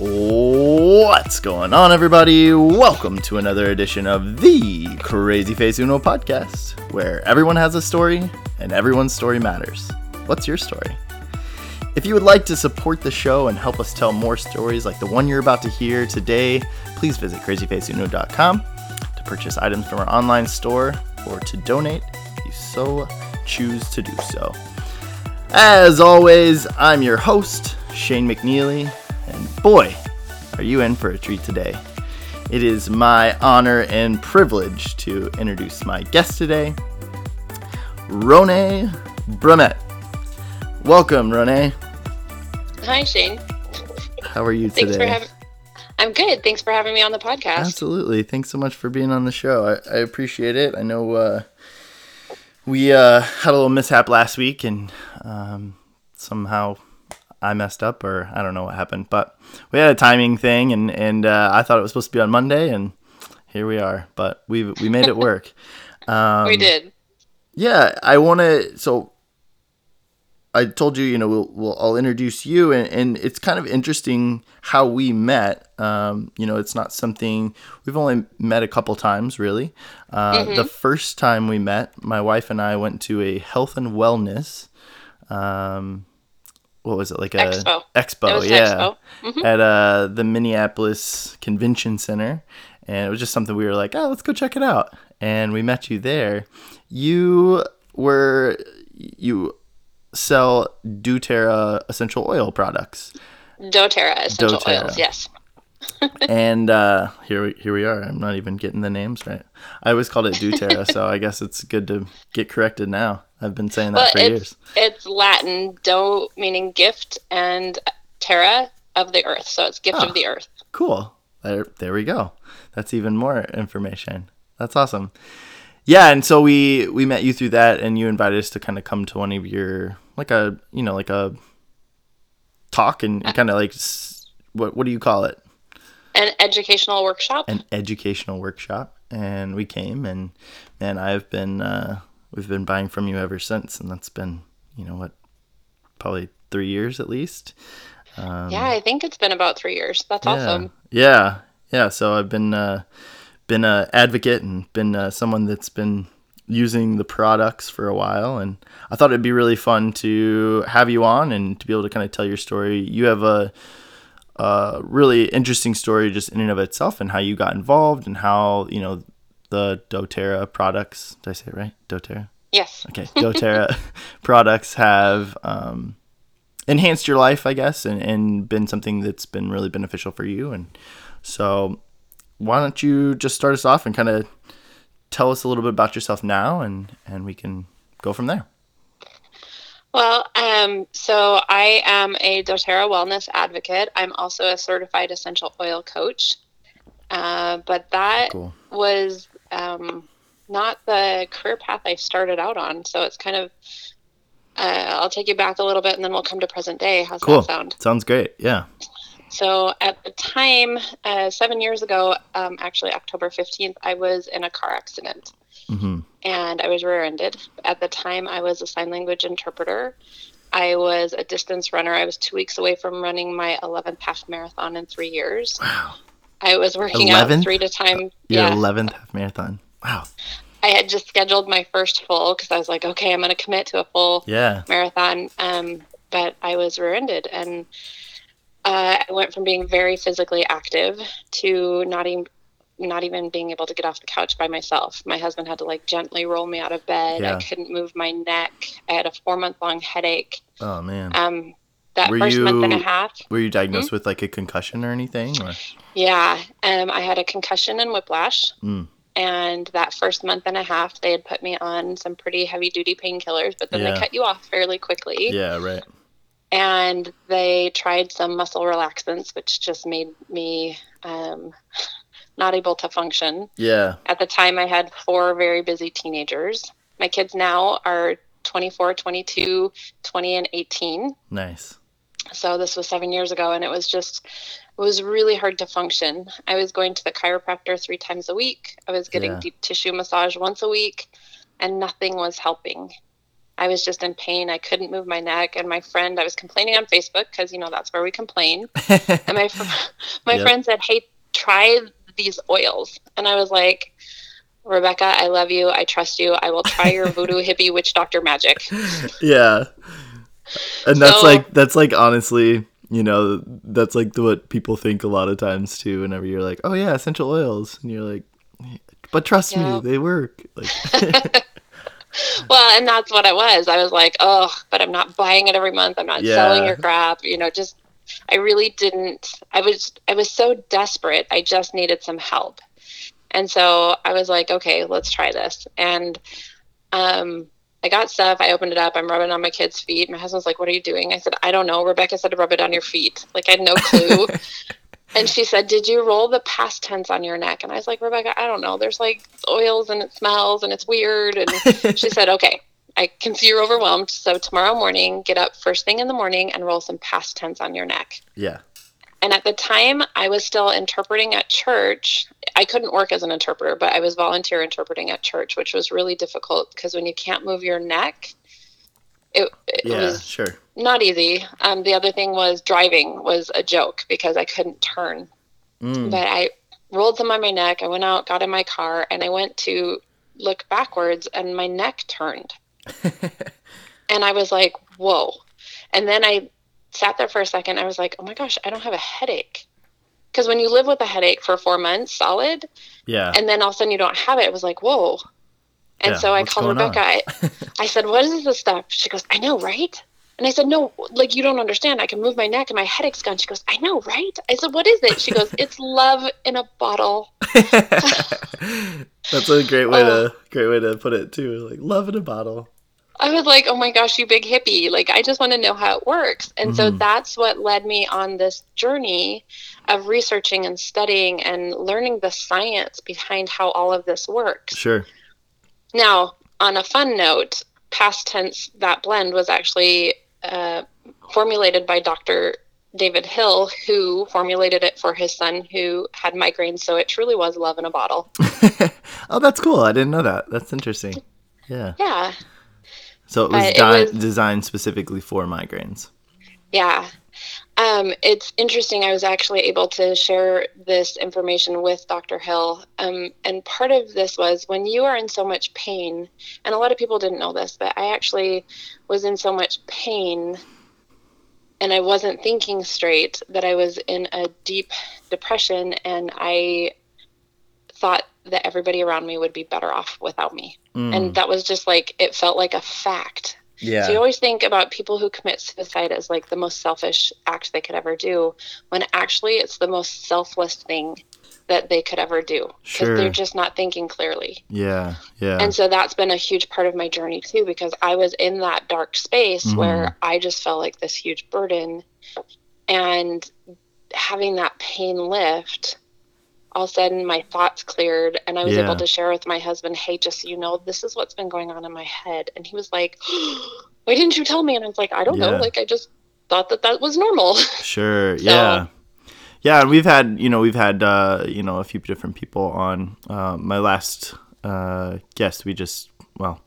What's going on, everybody? Welcome to another edition of the Crazy Face Uno podcast, where everyone has a story and everyone's story matters. What's your story? If you would like to support the show and help us tell more stories like the one you're about to hear today, please visit crazyfaceuno.com to purchase items from our online store or to donate if you so choose to do so. As always, I'm your host, Shane McNeely, and boy, are you in for a treat today. It is my honor and privilege to introduce my guest today, Ronai Brumett. Welcome, Ronai. Hi, Shane. How are you Thanks today? for having. I'm good. Thanks for having me on the podcast. Absolutely. Thanks so much for being on the show. I, I appreciate it. I know uh, we uh, had a little mishap last week and um, somehow I messed up or I don't know what happened, but we had a timing thing and, and uh, I thought it was supposed to be on Monday and here we are, but we we made it work. Um, we did. yeah, I want to. So I told you, you know, we'll, we'll I'll introduce you, and, and it's kind of interesting how we met. Um, you know, it's not something we've only met a couple times, really. Uh, The first time we met, my wife and I went to a health and wellness. Um, what was it like a Expo. Expo, It was an yeah, expo. at uh, the Minneapolis Convention Center, and it was just something we were like, oh, let's go check it out, and we met you there. You were you sell doTERRA essential oil products, DoTerra essential doTERRA. oils. Yes. and uh, here we here we are. I'm not even getting the names right. I always called it doTERRA, so I guess it's good to get corrected now. I've been saying that Well, for it's years. it's Latin do meaning gift and terra of the earth. So it's gift Oh. of the earth. Cool. There, there we go. That's even more information. That's awesome. Yeah, and so we we met you through that, and you invited us to kind of come to one of your like a you know like a talk and kind of like what what do you call it? An educational workshop. An educational workshop, and we came, and man, I've been uh, we've been buying from you ever since, and that's been you know what probably three years at least. Um, yeah, I think it's been about three years. That's awesome. Yeah, yeah. So I've been uh, been a advocate and been uh, someone that's been using the products for a while, and I thought it'd be really fun to have you on and to be able to kind of tell your story. You have a, a really interesting story just in and of itself, and how you got involved, and how you know the DoTerra products. Did I say it right? DoTerra. Yes. Okay, DoTerra products have um, enhanced your life, I guess, and, and been something that's been really beneficial for you. And so, why don't you just start us off and kind of tell us a little bit about yourself now, and and we can go from there. Well, um, so I am a doTERRA wellness advocate. I'm also a certified essential oil coach. Uh, but that Cool. was um, not the career path I started out on. So it's kind of, uh, I'll take you back a little bit and then we'll come to present day. How's Cool. that sound? Sounds great. Yeah. So at the time, uh, seven years ago, um, actually October 15th, I was in a car accident hmm and I was rear ended. At the time, I was a sign language interpreter. I was a distance runner. I was two weeks away from running my 11th half marathon in three years. Wow. I was working 11th? out three to time. Your yeah. eleventh half marathon. Wow. I had just scheduled my first full because I was like, okay, I'm going to commit to a full Yeah. marathon. Um, but I was rear-ended, and uh, I went from being very physically active to not even not even being able to get off the couch by myself. My husband had to like gently roll me out of bed. Yeah. I couldn't move my neck. I had a four month long headache. Oh man. Um, that Were first month and a you- half, Were you diagnosed with like a concussion or anything? Or? yeah, um, I had a concussion and whiplash. Mm. And that first month and a half, they had put me on some pretty heavy duty painkillers, but then Yeah. they cut you off fairly quickly. Yeah. Right. and they tried some muscle relaxants, which just made me um, not able to function. Yeah. At the time, I had four very busy teenagers. My kids now are 24, 22, 20, and 18. Nice. So this was seven years ago, and it was just, it was really hard to function. I was going to the chiropractor three times a week. I was getting Yeah. deep tissue massage once a week, and nothing was helping. I was just in pain. I couldn't move my neck. And my friend, I was complaining on Facebook because, you know, that's where we complain. and my, my yep. friend said, Hey, try these oils. And I was like, Rebecca, I love you. I trust you. I will try your voodoo hippie witch doctor magic. Yeah. And that's so, like, that's like, honestly, you know, that's like what people think a lot of times too. Whenever you're like, oh yeah, essential oils. And you're like, but trust yeah. me, they work. Like, well, and that's what it was. I was like, oh, but I'm not buying it every month. I'm not yeah. selling your crap. You know, just I really didn't. I was I was so desperate. I just needed some help, and so I was like, okay, let's try this. And um, I got stuff. I opened it up. I'm rubbing on my kid's feet. My husband's like, "What are you doing?" I said, "I don't know." Rebecca said to rub it on your feet. Like I had no clue. And she said, Did you roll the PastTense on your neck? And I was like, Rebecca, I don't know. There's like oils and it smells and it's weird. And she said, Okay, I can see you're overwhelmed. So tomorrow morning, get up first thing in the morning and roll some PastTense on your neck. Yeah. And at the time, I was still interpreting at church. I couldn't work as an interpreter, but I was volunteer interpreting at church, which was really difficult because when you can't move your neck, it, it yeah, was sure. not easy. Um, the other thing was driving was a joke because I couldn't turn. Mm. But I rolled them on my neck. I went out, got in my car, and I went to look backwards, and my neck turned. and I was like, whoa. And then I sat there for a second. I was like, oh my gosh, I don't have a headache. Because when you live with a headache for four months solid, yeah, and then all of a sudden you don't have it, it was like, whoa, and yeah, so I called Rebecca. I, I said, What is this stuff? She goes, I know, right? And I said, No, like you don't understand. I can move my neck and my headache's gone. She goes, I know, right? I said, What is it? She goes, It's love in a bottle. That's a great way to oh. great way to put it too. Like love in a bottle. I was like, oh my gosh, you big hippie. Like, I just want to know how it works. And mm-hmm. so that's what led me on this journey of researching and studying and learning the science behind how all of this works. Sure. Now, on a fun note, PastTense, that blend was actually uh, formulated by Dr. David Hill, who formulated it for his son who had migraines. So it truly was love in a bottle. oh, that's cool. I didn't know that. That's interesting. Yeah. Yeah. So it was, uh, di- it was designed specifically for migraines. Yeah. Um, it's interesting. I was actually able to share this information with Dr. Hill. Um, and part of this was when you are in so much pain, and a lot of people didn't know this, but I actually was in so much pain and I wasn't thinking straight that I was in a deep depression and I thought that everybody around me would be better off without me. Mm. And that was just like, it felt like a fact yeah. So you always think about people who commit suicide as like the most selfish act they could ever do, when actually it's the most selfless thing that they could ever do because sure. they're just not thinking clearly. Yeah, yeah. And so that's been a huge part of my journey too because I was in that dark space mm-hmm. where I just felt like this huge burden and having that pain lift all of a sudden my thoughts cleared and I was yeah. able to share with my husband, hey, just so you know, this is what's been going on in my head. And he was like, why didn't you tell me? And I was like, I don't yeah. know. Like, I just thought that that was normal. Sure. so, yeah. Yeah. And we've had, you know, we've had, uh, you know, a few different people on. Uh, my last uh, guest, we just, well,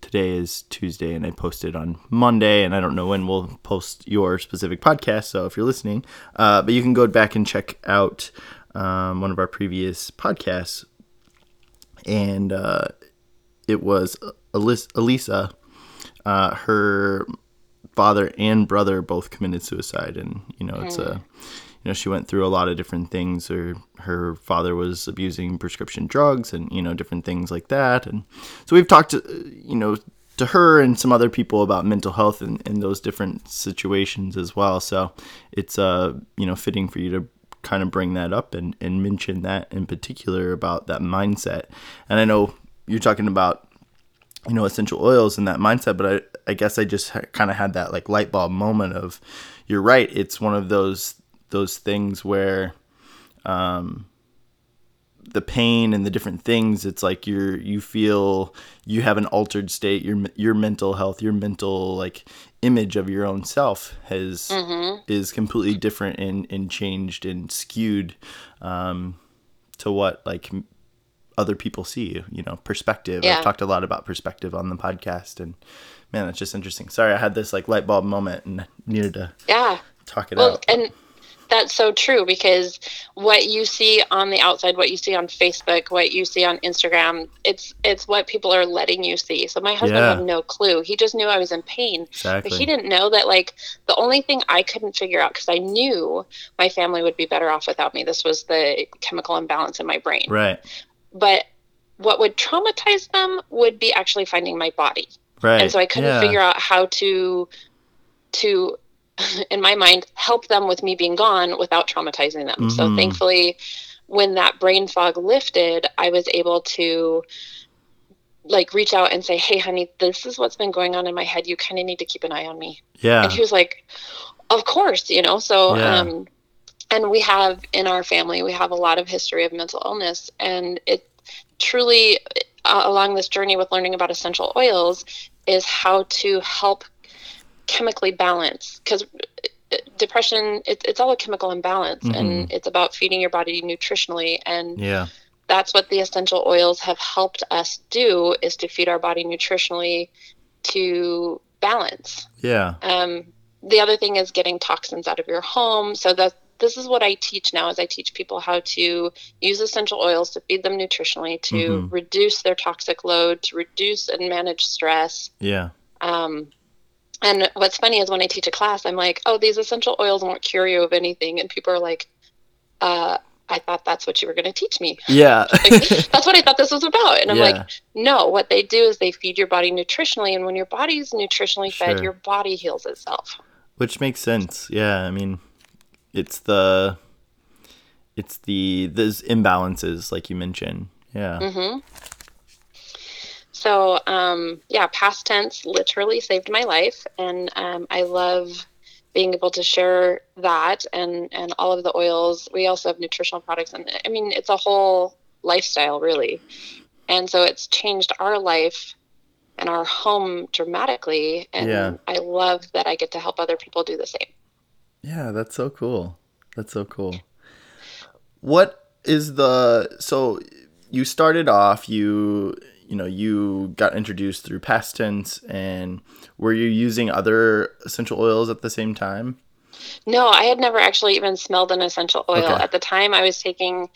today is Tuesday and I posted on Monday, and I don't know when we'll post your specific podcast. So if you're listening, uh, but you can go back and check out um, one of our previous podcasts, and uh, it was Elisa. Uh, her father and brother both committed suicide, and you know it's a hmm. you know she went through a lot of different things. Her her father was abusing prescription drugs, and you know different things like that. And so we've talked to you know to her and some other people about mental health and, and those different situations as well. So it's uh you know fitting for you to kind of bring that up and, and mention that in particular about that mindset. And I know you're talking about, you know, essential oils and that mindset, but I, I guess I just ha- kind of had that like light bulb moment of, you're right. It's one of those, those things where, um, the pain and the different things it's like you're you feel you have an altered state your your mental health your mental like image of your own self has mm-hmm. is completely different and and changed and skewed um, to what like other people see you. You know, perspective. Yeah. I've talked a lot about perspective on the podcast, and man, it's just interesting. Sorry, I had this like light bulb moment and needed to Yeah. talk it Well, out. and that's so true because what you see on the outside, what you see on Facebook, what you see on Instagram, it's it's what people are letting you see. So my husband Yeah. had no clue. He just knew I was in pain. Exactly. But he didn't know that like the only thing I couldn't figure out because I knew my family would be better off without me. This was the chemical imbalance in my brain. right. But what would traumatize them would be actually finding my body Right. and so I couldn't yeah. figure out how to to in my mind help them with me being gone without traumatizing them. So Mhm. thankfully when that brain fog lifted, I was able to like reach out and say, "Hey honey, this is what's been going on in my head. You kind of need to keep an eye on me." Yeah. And he was like, "Of course, you know." So Yeah. um and we have in our family, we have a lot of history of mental illness and it truly uh, along this journey with learning about essential oils is how to help chemically balance because depression it, it's all a chemical imbalance and it's about feeding your body nutritionally and yeah. that's what the essential oils have helped us do is to feed our body nutritionally to balance Yeah. um, the other thing is getting toxins out of your home. So that this is what I teach now is I teach people how to use essential oils to feed them nutritionally, to Mhm. reduce their toxic load, to reduce and manage stress. Yeah. Um, and what's funny is when I teach a class, I'm like, oh, these essential oils won't cure you of anything. And people are like, uh, I thought that's what you were going to teach me. Yeah. Like, that's what I thought this was about. And I'm Yeah. like, no, what they do is they feed your body nutritionally. And when your body's nutritionally fed, your body heals itself. Which makes sense. Yeah, I mean, it's the it's the those imbalances like you mentioned. Yeah. hmm So, um, yeah, PastTense literally saved my life, and um, I love being able to share that and and all of the oils. We also have nutritional products, and I mean, it's a whole lifestyle really, and so it's changed our life and our home dramatically. And Yeah. I love that I get to help other people do the same. Yeah, that's so cool. That's so cool. What is the so you started off you you know you got introduced through PastTense and were you using other essential oils at the same time? No, I had never actually even smelled an essential oil. Okay. At the time, I was taking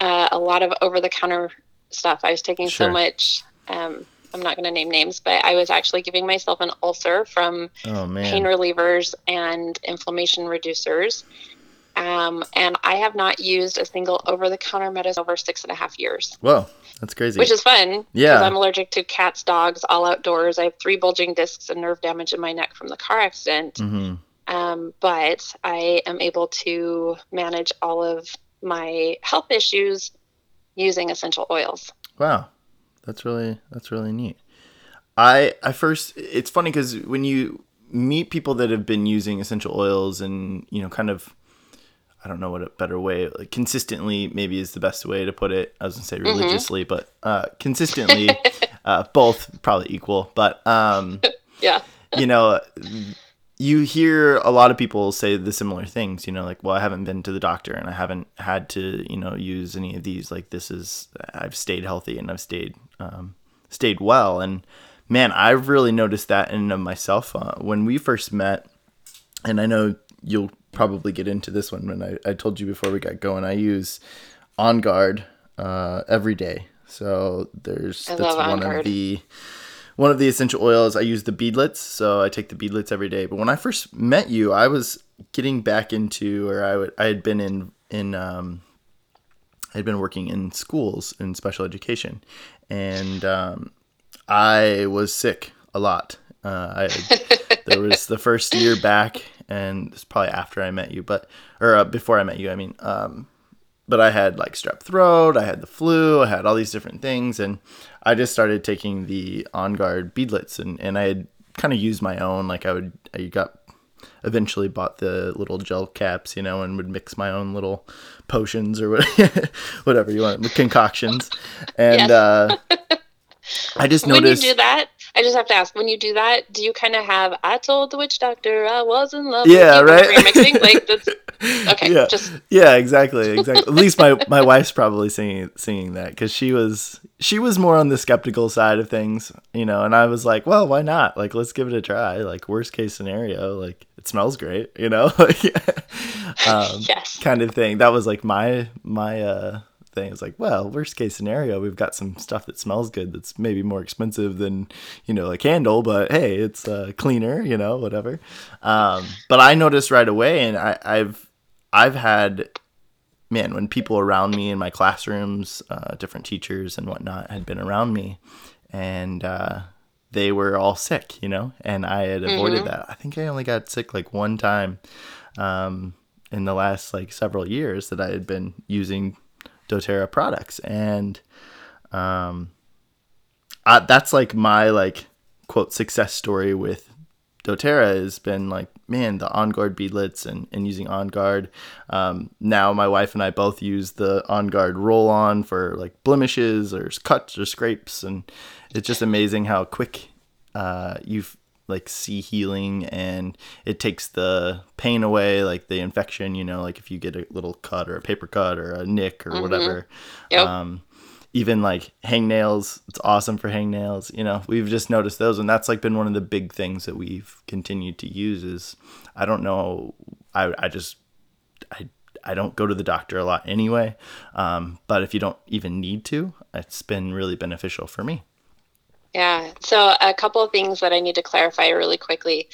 uh, a lot of over the counter stuff. I was taking Sure. so much, um, I'm not going to name names, but I was actually giving myself an ulcer from Oh pain relievers and inflammation reducers. Um, and I have not used a single over the counter medicine over six and a half years, Whoa, that's crazy. which is fun. Yeah. I'm allergic to cats, dogs, all outdoors. I have three bulging discs and nerve damage in my neck from the car accident. hmm Um, but I am able to manage all of my health issues using essential oils. Wow, that's really that's really neat. I I first it's funny because when you meet people that have been using essential oils and you know kind of I don't know what a better way like consistently maybe is the best way to put it. I was gonna say religiously, but uh, consistently, uh, both probably equal. But um, Yeah. you know, you hear a lot of people say the similar things, you know, like, well, I haven't been to the doctor and I haven't had to, you know, use any of these. Like, this is, I've stayed healthy and I've stayed, um, stayed well. And man, I've really noticed that in and of myself. Uh, when we first met, and I know you'll probably get into this one when I, I told you before we got going, I use On Guard uh, every day. So there's I that's one of the one of the essential oils. I use the beadlets, so I take the beadlets every day. But when I first met you, I was getting back into, or I would, I had been in in um, I had been working in schools in special education, and um, I was sick a lot. Uh, I there was the first year back, and it's probably after I met you, but or uh, before I met you. I mean, um, but I had like strep throat, I had the flu, I had all these different things, and I just started taking the On Guard beadlets, and and I had kind of used my own. Like I would, I got eventually bought the little gel caps, you know, and would mix my own little potions or what- whatever you want, concoctions, and Yes. uh, I just noticed. When you do that, I just have to ask: when you do that, do you kind of have "I told the witch doctor I was in love"? Yeah, right. whenever like that's okay. Yeah. Just Yeah, exactly, exactly. At least my my wife's probably singing singing that because she was she was more on the skeptical side of things, you know. And I was like, well, why not? Like, let's give it a try. Like, worst case scenario, like it smells great, you know, um, yes. kind of thing. That was like my my uh thing. It's like, well, worst case scenario, we've got some stuff that smells good that's maybe more expensive than you know a candle, but hey, it's uh, cleaner, you know, whatever. Um, but I noticed right away, and I, I've I've had man when people around me in my classrooms, uh, different teachers and whatnot had been around me, and uh, they were all sick, you know, and I had avoided that. I think I only got sick like one time um, in the last like several years that I had been using DoTerra products, and um, I, that's like my like quote success story with doTERRA has been like, man, the On Guard beadlets and, and using On Guard. Um, now my wife and I both use the On Guard roll on for like blemishes or cuts or scrapes. And it's just amazing how quick uh, you like see healing and it takes the pain away, like the infection, you know, like if you get a little cut or a paper cut or a nick or whatever. Yep. Um, even like hangnails it's awesome for hangnails you know we've just noticed those and that's like been one of the big things that we've continued to use is i don't know i, I just i i don't go to the doctor a lot anyway um, but if you don't even need to it's been really beneficial for me Yeah. So a couple of things that I need to clarify really quickly.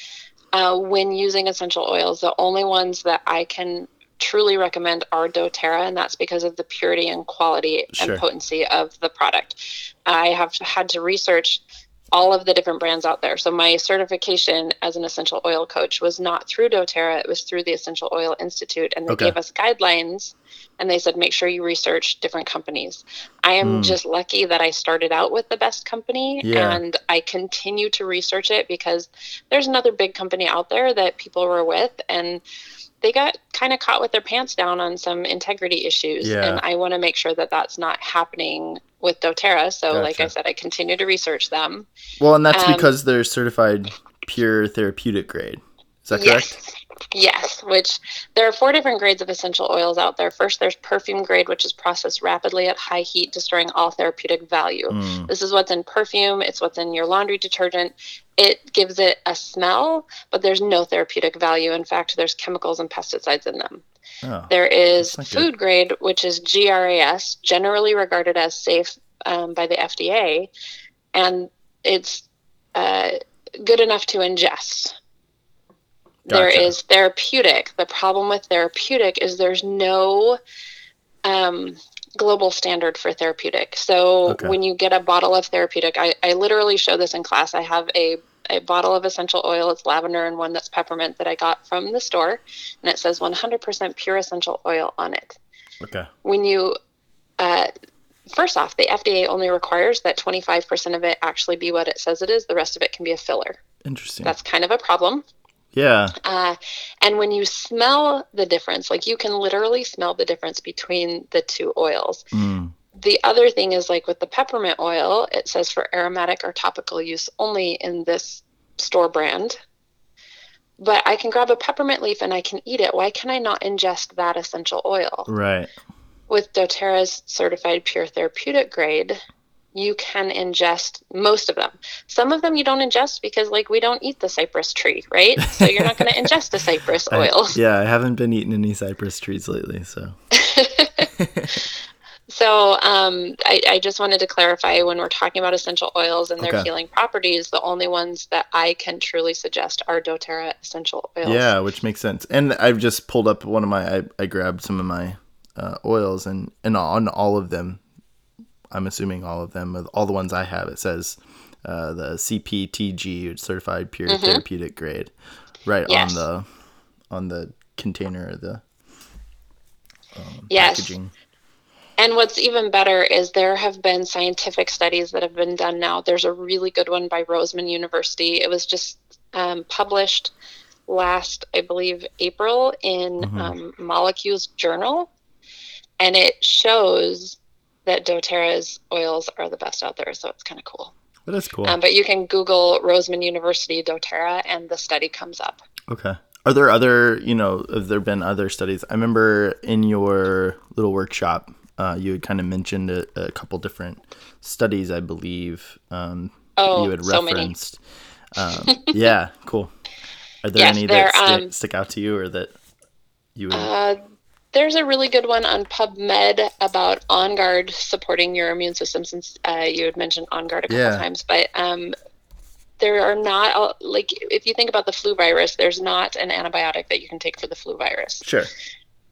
Uh, when using essential oils, the only ones that I can truly recommend are doTERRA, and that's because of the purity and quality Sure. and potency of the product. I have had to research all of the different brands out there. So my certification as an essential oil coach was not through doTERRA, it was through the Essential Oil Institute, and they Okay. gave us guidelines and they said make sure you research different companies. I am Mm. just lucky that I started out with the best company Yeah. and I continue to research it because there's another big company out there that people were with and they got kind of caught with their pants down on some integrity issues Yeah. and I want to make sure that that's not happening with doTERRA. So like I said I continue to research them. well and that's Um, because they're certified pure therapeutic grade is that correct Yes. Yes, which there are four different grades of essential oils out there. First, there's perfume grade, which is processed rapidly at high heat, destroying all therapeutic value. Mm, This is what's in perfume, it's what's in your laundry detergent. It gives it a smell, but there's no therapeutic value. In fact, there's chemicals and pesticides in them. Oh, There is food grade, which is GRAS, generally regarded as safe um, by the FDA, and it's uh, good enough to ingest. There Gotcha. is therapeutic. The problem with therapeutic is there's no um, global standard for therapeutic. So Okay. when you get a bottle of therapeutic, I, I literally show this in class. I have a, a bottle of essential oil. It's lavender and one that's peppermint that I got from the store, and it says 100% pure essential oil on it. okay When you uh, First off, the FDA only requires that 25% of it actually be what it says it is. The rest of it can be a filler. interesting That's kind of a problem. yeah Uh, and when you smell the difference, like you can literally smell the difference between the two oils. mm, The other thing is like with the peppermint oil, it says for aromatic or topical use only in this store brand. But I can grab a peppermint leaf and I can eat it. Why can I not ingest that essential oil? right With doTERRA's certified pure therapeutic grade, you can ingest most of them. Some of them you don't ingest because like we don't eat the cypress tree, right? So you're not going to ingest a cypress I- oil. yeah i haven't been eating any cypress trees lately so So um, I, I just wanted to clarify when we're talking about essential oils and their Okay. healing properties, the only ones that I can truly suggest are doTERRA essential oils. Yeah, which makes sense. And I've just pulled up one of my. I, I grabbed some of my uh, oils, and and on all of them, I'm assuming all of them, with all the ones I have, it says uh, the CPTG certified pure therapeutic grade, right Mm-hmm. Yes. on the on the container of the um, Yes. packaging. And what's even better is there have been scientific studies that have been done now. There's a really good one by Roseman University. It was just um, published last, I believe, April in Mhm. um, Molecules Journal. And it shows that doTERRA's oils are the best out there. So it's kind of cool. That is cool. Um, but you can Google Roseman University doTERRA and the study comes up. Okay. Are there other, you know, have there been other studies? I remember in your little workshop, uh, you had kind of mentioned a, a couple different studies, I believe. Um, Oh, you had so many. referenced. Um, yeah, cool. Are there Yes, any there, that stick, um, stick out to you or that you would? Uh, there's a really good one on PubMed about On Guard supporting your immune system, since uh, you had mentioned On Guard a couple Yeah. times. But um, there are not, like, if you think about the flu virus, there's not an antibiotic that you can take for the flu virus. sure.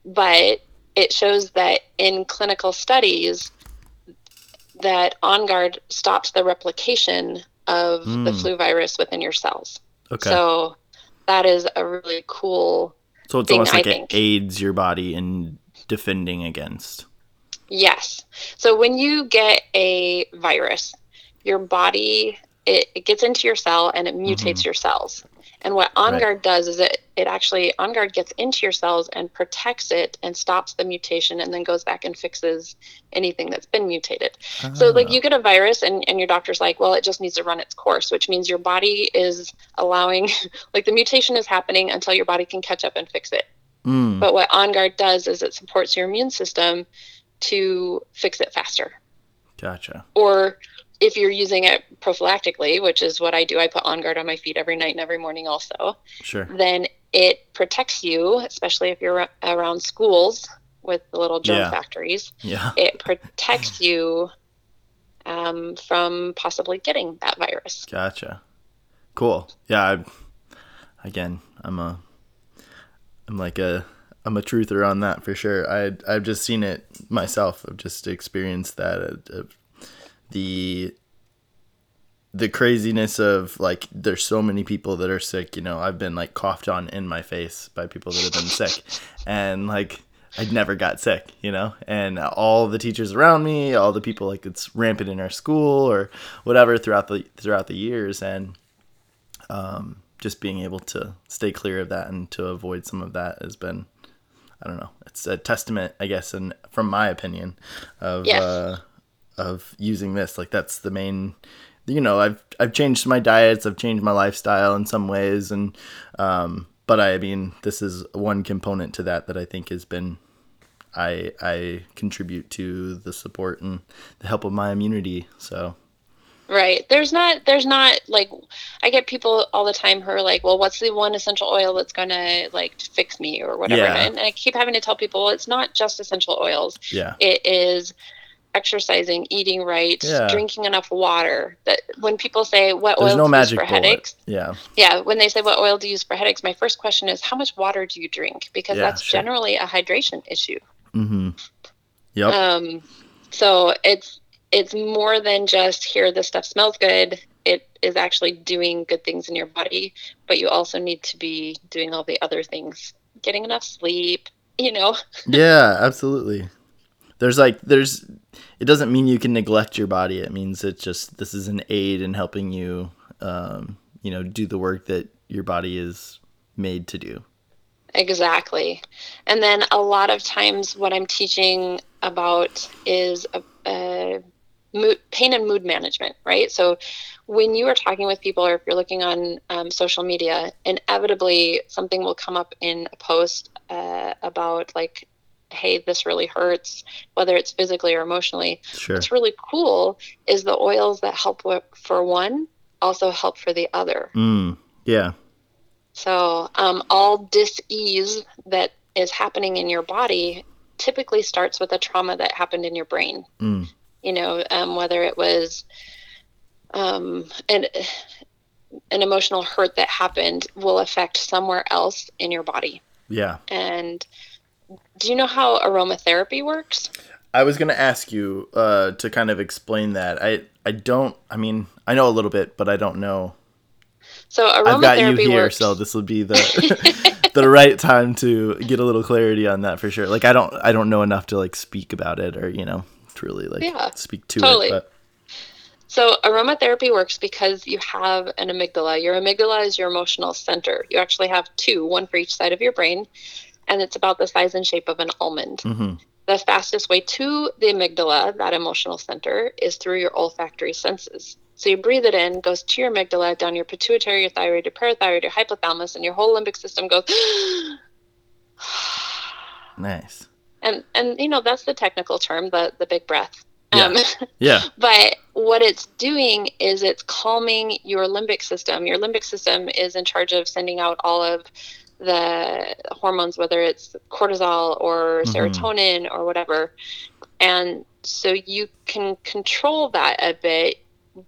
But it shows that in clinical studies, that On Guard stops the replication of the Mm. flu virus within your cells. Okay. So, that is a really cool So it's thing, almost I like it think. aids your body in defending against. Yes. So when you get a virus, your body it, it gets into your cell and it mutates your cells. And what Mm-hmm. Right. OnGuard does is it it actually OnGuard gets into your cells and protects it and stops the mutation and then goes back and fixes anything that's been mutated. So like Ah, you get a virus and, and your doctor's like, well, it just needs to run its course, which means your body is allowing like the mutation is happening until your body can catch up and fix it. mm, But what OnGuard does is it supports your immune system to fix it faster. gotcha. Or if you're using it prophylactically, which is what I do, I put OnGuard on my feet every night and every morning also, Sure. then it protects you, especially if you're around schools with the little germ Yeah. factories. Yeah. It protects you um, from possibly getting that virus. Gotcha. Cool. Yeah. I, again, I'm a, I'm like a, I'm a truther on that for sure. I I've just seen it myself. I've just experienced that. uh, uh, the the craziness of like there's so many people that are sick. You know, I've been like coughed on in my face by people that have been sick, and like. I'd never got sick, you know, and all the teachers around me, all the people like it's rampant in our school or whatever throughout the throughout the years, and um, just being able to stay clear of that and to avoid some of that has been, I don't know, it's a testament, I guess, and from my opinion, of uh, of using this. Like that's the main, you know, I've I've changed my diets, I've changed my lifestyle in some ways, and um, but I mean, this is one component to that that I think has been. I I contribute to the support and the help of my immunity. So Right. There's not there's not like I get people all the time who are like, well, what's the one essential oil that's gonna like fix me or whatever? Yeah. And I keep having to tell people it's not just essential oils. yeah, It is exercising, eating right, Yeah. drinking enough water. That when people say what there's oil no to use for bullet. headaches, Yeah, yeah, when they say what oil do you use for headaches, my first question is how much water do you drink? Because Yeah, that's sure. generally a hydration issue. mm-hmm. Yep. Um, so it's it's more than just here. This stuff smells good. It is actually doing good things in your body, but you also need to be doing all the other things, getting enough sleep. You know, yeah, absolutely. There's like there's it doesn't mean you can neglect your body. It means it's just this is an aid in helping you um, you know, do the work that your body is made to do. exactly. And then a lot of times, what I'm teaching about is a, a mood, pain and mood management, right? So when you are talking with people or if you're looking on um, social media, inevitably something will come up in a post uh, about like, hey, this really hurts, whether it's physically or emotionally. Sure. What's really cool is the oils that help for one also help for the other. Mm, yeah. So um, all dis-ease that is happening in your body typically starts with a trauma that happened in your brain Mm, you know, um, whether it was um, an, an emotional hurt that happened will affect somewhere else in your body. yeah. And do you know how aromatherapy works? I was gonna ask you uh, to kind of explain that. I I don't. I mean, I know a little bit, but I don't know. So aromatherapy I've got you here, works. so this would be the the right time to get a little clarity on that for sure. Like I don't I don't know enough to like speak about it or you know truly like Yeah, speak to totally. it. But So aromatherapy works because you have an amygdala. Your amygdala is your emotional center. You actually have two, one for each side of your brain, and it's about the size and shape of an almond. hmm the fastest way to the amygdala, that emotional center, is through your olfactory senses. So you breathe it in, goes to your amygdala, down your pituitary, your thyroid, your parathyroid, your hypothalamus, and your whole limbic system goes. nice. And and you know that's the technical term, the the big breath. Yeah. Um, Yeah. but what it's doing is it's calming your limbic system. Your limbic system is in charge of sending out all of the hormones, whether it's cortisol or Mhm. serotonin or whatever. And so you can control that a bit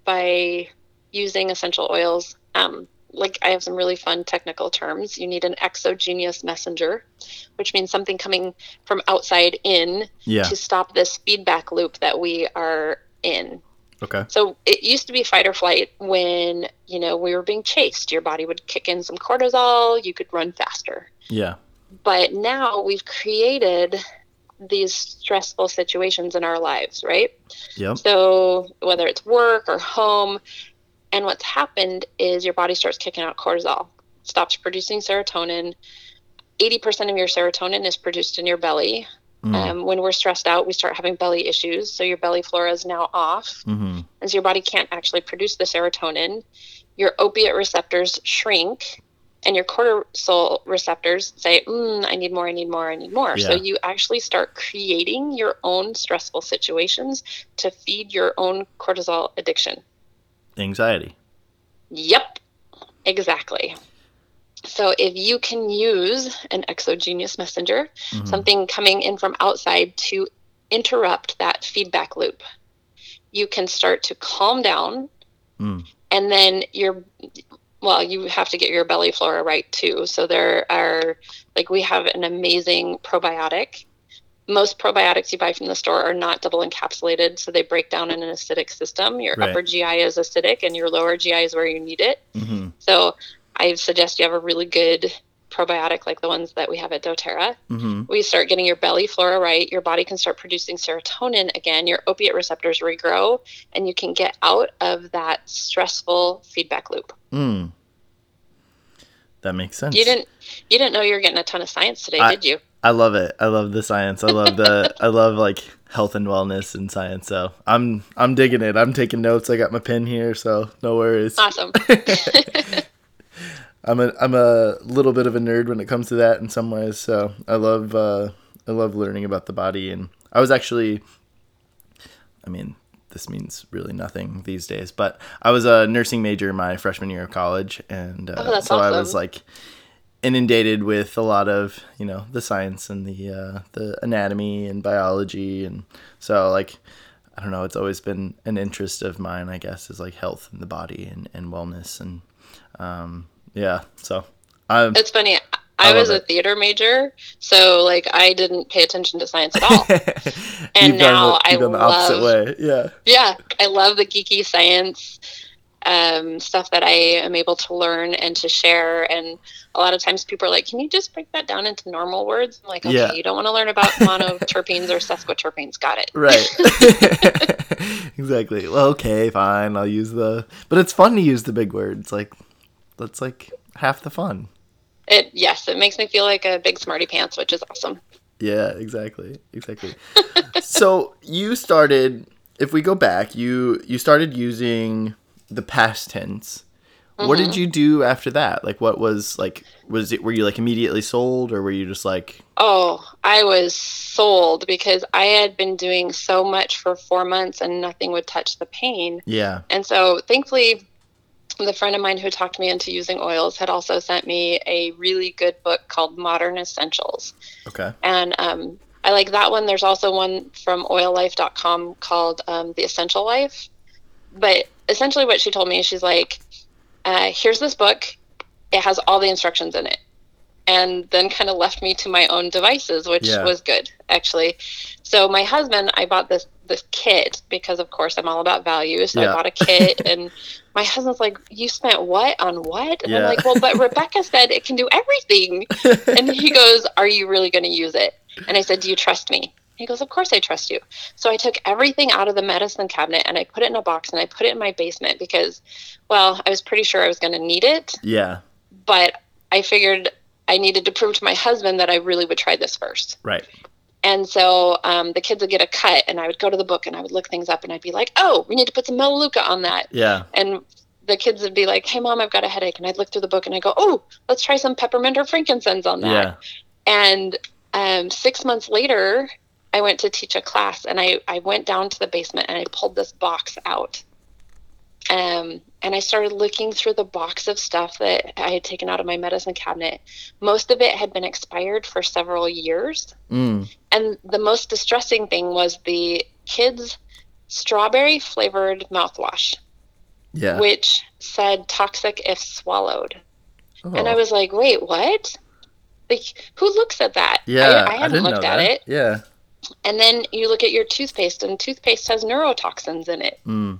by using essential oils. Um, like I have some really fun technical terms. You need an exogenous messenger, which means something coming from outside in Yeah. to stop this feedback loop that we are in. Okay. So it used to be fight or flight when, you know, we were being chased. Your body would kick in some cortisol, you could run faster. Yeah. But now we've created these stressful situations in our lives, right? Yep. So whether it's work or home, and what's happened is your body starts kicking out cortisol, stops producing serotonin. 80% of your serotonin is produced in your belly. Mm. Um, when we're stressed out, we start having belly issues. So your belly flora is now off. hmm And so your body can't actually produce the serotonin. Your opiate receptors shrink, and your cortisol receptors say, mm, I need more, I need more, I need more. So you actually start creating your own stressful situations to feed your own cortisol addiction. Anxiety. Yep, exactly. So if you can use an exogenous messenger, Mhm. something coming in from outside to interrupt that feedback loop, you can start to calm down. Mm. And then your, well, you have to get your belly flora right too. So there are, like, we have an amazing probiotic. Most probiotics you buy from the store are not double encapsulated, so they break down in an acidic system. Your Right. upper GI is acidic, and your lower GI is where you need it. Mhm. So I suggest you have a really good probiotic like the ones that we have at doTERRA. Mhm. We start getting your belly flora right, your body can start producing serotonin again, your opiate receptors regrow, and you can get out of that stressful feedback loop. Mm. That makes sense. You didn't you didn't know you were getting a ton of science today, I- did you? I love it. I love the science. I love the I love like health and wellness and science. So I'm I'm digging it. I'm taking notes. I got my pen here, so no worries. Awesome. I'm a I'm a little bit of a nerd when it comes to that in some ways. So I love uh, I love learning about the body, and I was actually, I mean, this means really nothing these days, but I was a nursing major my freshman year of college, and uh, Oh, so I was like inundated with a lot of you know the science and the uh, the anatomy and biology, and so like. I don't know. It's always been an interest of mine, I guess, is like health and the body and, and wellness and um, yeah. So I'm it's funny. I I, was a it. theater major, so like I didn't pay attention to science at all. And you've now done, the- I the opposite way. Yeah. yeah, I love the geeky science um, stuff that I am able to learn and to share. And a lot of times people are like, "Can you just break that down into normal words?" I'm like, "Okay, Yeah. you don't want to learn about monoterpenes or sesquiterpenes. Got it." Right. exactly. Well, okay, fine. I'll use the. But it's fun to use the big words. Like that's like half the fun. It yes, it makes me feel like a big smarty pants, which is awesome. Yeah, exactly. Exactly. so you started if we go back, you you started using the PastTense. What Mm-hmm. did you do after that? Like what was like was it were you like immediately sold or were you just like Oh, I was sold because I had been doing so much for four months and nothing would touch the pain. yeah. And so thankfully, the friend of mine who talked me into using oils had also sent me a really good book called Modern Essentials. Okay. And um, I like that one. There's also one from oillife.com called um, The Essential Life. But essentially, what she told me she's like, uh, here's this book, it has all the instructions in it. And then kind of left me to my own devices, which Yeah. was good, actually. So, my husband, I bought this this kit because, of course, I'm all about value. So, Yeah. I bought a kit, and my husband's like, You spent what on what? And I'm like, Well, but Rebecca said it can do everything and he goes, Are you really going to use it? And I said, Do you trust me? He goes, Of course I trust you. So I took everything out of the medicine cabinet and I put it in a box and I put it in my basement because, well, I was pretty sure I was going to need it, Yeah. but I figured I needed to prove to my husband that I really would try this first. Right. And so um, the kids would get a cut, and I would go to the book and I would look things up, and I'd be like, "Oh, we need to put some Melaleuca on that." Yeah. And the kids would be like, "Hey, mom, I've got a headache," and I'd look through the book and I go, "Oh, let's try some peppermint or frankincense on that." Yeah. And um, six months later, I went to teach a class, and I I went down to the basement and I pulled this box out. Um, and I started looking through the box of stuff that I had taken out of my medicine cabinet. Most of it had been expired for several years. Mm. And the most distressing thing was the kids' strawberry flavored mouthwash, Yeah. which said toxic if swallowed. And I Oh. was like, wait, what? Like, who looks at that? yeah, I, I hadn't didn't looked at that. it. Yeah. And then you look at your toothpaste, and toothpaste has neurotoxins in it. Mm.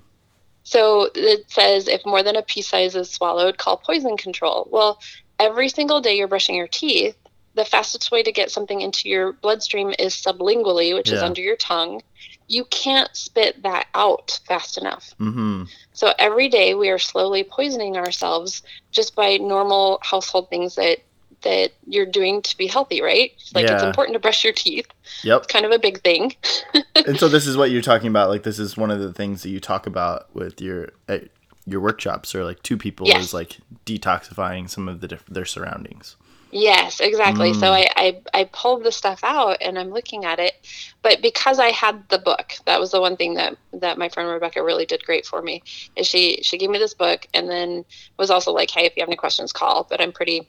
So it says if more than a pea size is swallowed, call poison control. Well, every single day you're brushing your teeth, the fastest way to get something into your bloodstream is sublingually, which is under your tongue. You can't spit that out fast enough. Mm-hmm. So every day we are slowly poisoning ourselves just by normal household things that that you're doing to be healthy, right? Like it's important to brush your teeth. Yep. Kind of a big thing. and so this is what you're talking about. Like this is one of the things that you talk about with your at your workshops, or like two people Yes. is like detoxifying some of the diff- their surroundings. Yes, exactly. So Mm. I, I I pulled the stuff out and I'm looking at it, but because I had the book, that was the one thing that that my friend Rebecca really did great for me. Is she she gave me this book and then was also like, hey, if you have any questions, call. But I'm pretty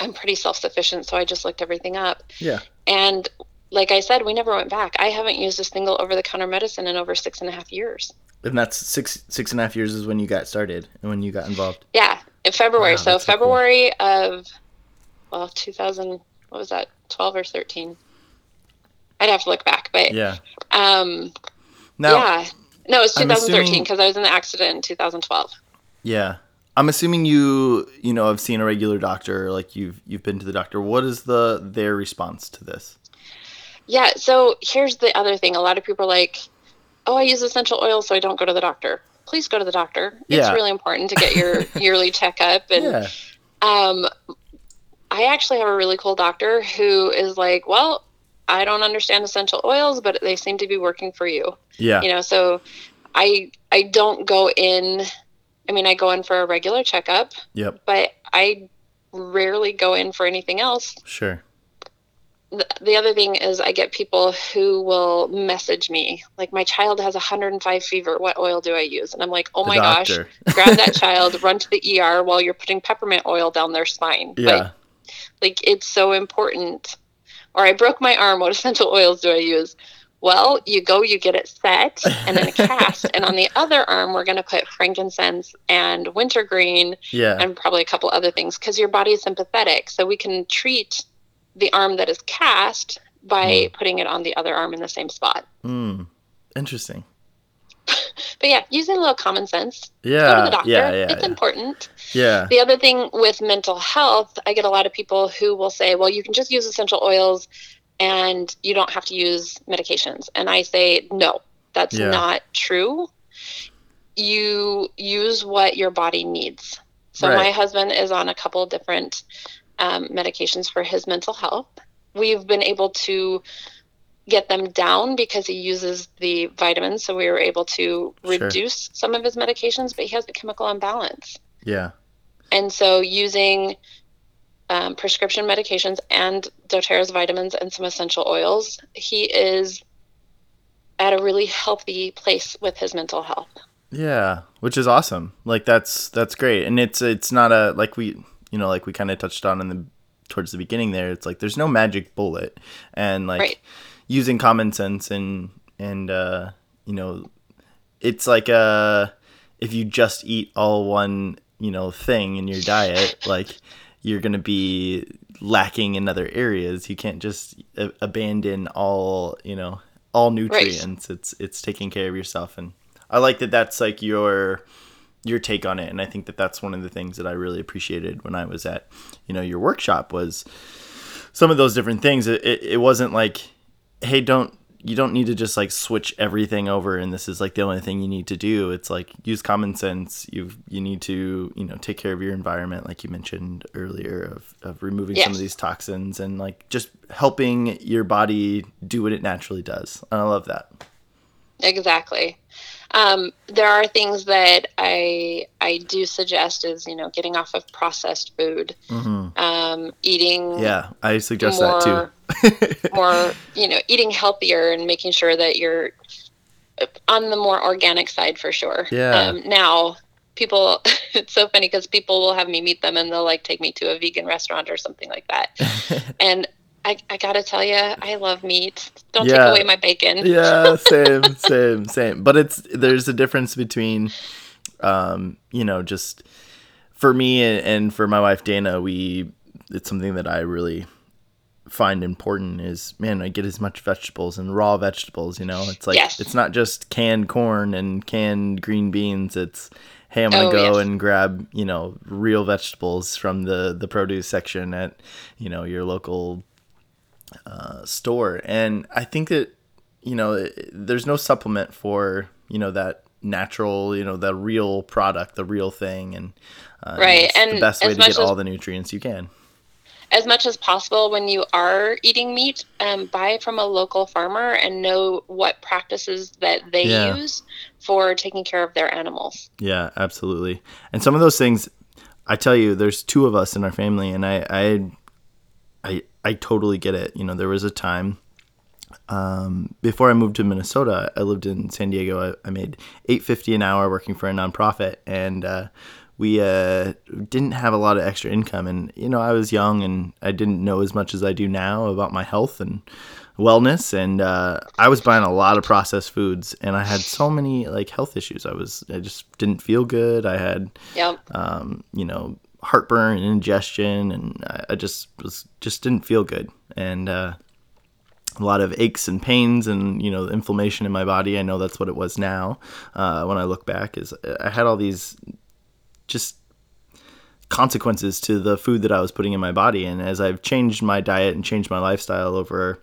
I'm pretty self sufficient, so I just looked everything up. Yeah. And like I said, we never went back. I haven't used a single over the counter medicine in over six and a half years. And that's six six and a half years is when you got started and when you got involved. Yeah, in February. Wow, so so cool. February of well, 2000. What was that? 12 or 13? I'd have to look back, but Yeah. um, Now, yeah, no, it was I'm 2013 assuming- because I was in the accident in 2012. yeah. I'm assuming you you know have seen a regular doctor, like you've you've been to the doctor. What is the their response to this? Yeah. So here's the other thing: a lot of people are like, "Oh, I use essential oils, so I don't go to the doctor." Please go to the doctor. It's Yeah. really important to get your yearly checkup and Yeah. Um, I actually have a really cool doctor who is like, well, I don't understand essential oils, but they seem to be working for you. Yeah. You know, so I I don't go in. I mean, I go in for a regular checkup, Yep. but I rarely go in for anything else. Sure. The, the other thing is, I get people who will message me like, my child has 105 fever. What oil do I use? And I'm like, oh my gosh, grab that child, run to the ER while you're putting peppermint oil down their spine. Yeah. Like, like it's so important. Or I broke my arm. What essential oils do I use? Well, you go, you get it set, and then a cast. and on the other arm, we're going to put frankincense and wintergreen yeah. and probably a couple other things because your body is sympathetic. So we can treat the arm that is cast by putting it on the other arm in the same spot. Mm. Interesting. But yeah, using a little common sense. Yeah. Go to the doctor. Yeah. Yeah. it's yeah. important. yeah. The other thing with mental health, I get a lot of people who will say, well, you can just use essential oils and you don't have to use medications. And I say, no, that's Yeah. not true. You use what your body needs. So Right. my husband is on a couple different um, medications for his mental health. We've been able to get them down because he uses the vitamins. So we were able to Sure. reduce some of his medications, but he has a chemical imbalance. Yeah. And so using um, prescription medications and doTERRA's vitamins and some essential oils, he is at a really healthy place with his mental health. Yeah, which is awesome. Like that's that's great, and it's it's not a like we you know like we kind of touched on in the towards the beginning there. It's like there's no magic bullet, and like Right. using common sense and and uh, you know it's like uh if you just eat all one you know thing in your diet, like you're gonna be lacking in other areas. You can't just a- abandon all you know all nutrients. It's it's taking care of yourself, and I like that. That's like your your take on it, and I think that that's one of the things that I really appreciated when I was at you know your workshop was some of those different things. It it, it wasn't like hey don't you don't need to just like switch everything over and this is like the only thing you need to do. It's like use common sense. You you need to you know take care of your environment like you mentioned earlier of, of removing yes. some of these toxins and like just helping your body do what it naturally does. And i love that. Exactly um, there are things that I I do suggest is you know getting off of processed food, mm-hmm. um, eating. Yeah, I suggest more, that too. more you know eating healthier and making sure that you're on the more organic side for sure. Yeah. Um, now people it's so funny because people will have me meet them and they'll like take me to a vegan restaurant or something like that and I, I gotta tell you, I love meat. Don't yeah. take away my bacon. yeah, same, same, same. But it's there's a difference between, um, you know, just for me and, and for my wife Dana, we it's something that I really find important is man, I get as much vegetables and raw vegetables. You know, it's like yes. it's not just canned corn and canned green beans. It's hey, I'm gonna oh, go yes. and grab you know real vegetables from the the produce section at you know your local uh, store, and I think that you know there's no supplement for you know that natural, you know, the real product, the real thing, and uh, right, and the best way to get as, all the nutrients you can. As much as possible, when you are eating meat, um, buy from a local farmer and know what practices that they yeah. use for taking care of their animals. Yeah, absolutely. And some of those things, I tell you, there's two of us in our family, and I, I, I, totally get it. You know, there was a time um, before I moved to Minnesota. I lived in San Diego. I, I made eight fifty an hour working for a nonprofit, and uh, we uh, didn't have a lot of extra income. And you know, I was young, and I didn't know as much as I do now about my health and wellness and uh, i was buying a lot of processed foods and i had so many like health issues i was i just didn't feel good i had yep. um, you know heartburn and indigestion, and I, just was just didn't feel good, and uh, a lot of aches and pains, and you know inflammation in my body. I know that's what it was now. Uh, when I look back, is I had all these just consequences to the food that I was putting in my body, and as I've changed my diet and changed my lifestyle over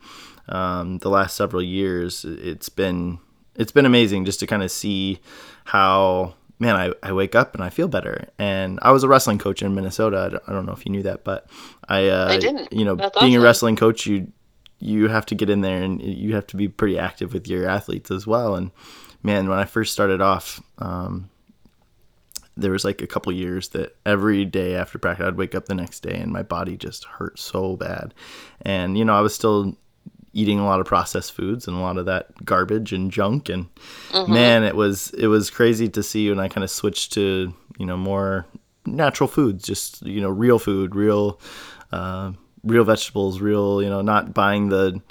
um, the last several years, it's been it's been amazing just to kind of see how man, I, I wake up and I feel better. And I was a wrestling coach in Minnesota. I don't, I don't know if you knew that, but I, uh, I didn't. You know, That's being awesome. a wrestling coach, you you have to get in there and you have to be pretty active with your athletes as well. And man, when I first started off, um, there was like a couple years that every day after practice I'd wake up the next day and my body just hurt so bad. And you know, I was still eating a lot of processed foods and a lot of that garbage and junk and mm-hmm. man it was it was crazy to see when i kind of switched to you know more natural foods just you know real food real uh, real vegetables real you know not buying the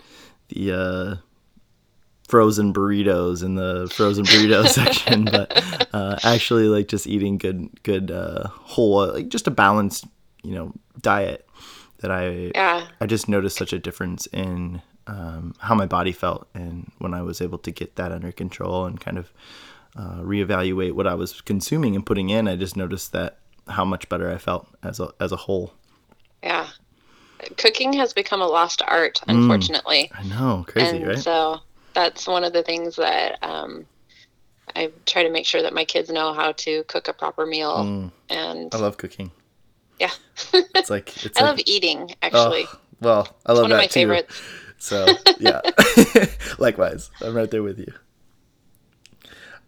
the uh, frozen burritos in the frozen burrito section but uh, actually like just eating good good uh, whole like just a balanced you know diet that I yeah. I just noticed such a difference in um, how my body felt, and when I was able to get that under control and kind of uh, reevaluate what I was consuming and putting in, I just noticed that how much better I felt as a as a whole. Yeah, cooking has become a lost art, mm. unfortunately. Mm, I know, crazy, and right? So that's one of the things that um, I try to make sure that my kids know how to cook a proper meal. Mm. And I love cooking. Yeah, it's like it's I like, love eating actually. Oh, well, I love it's one that of my too. favorites. So yeah, likewise, I'm right there with you.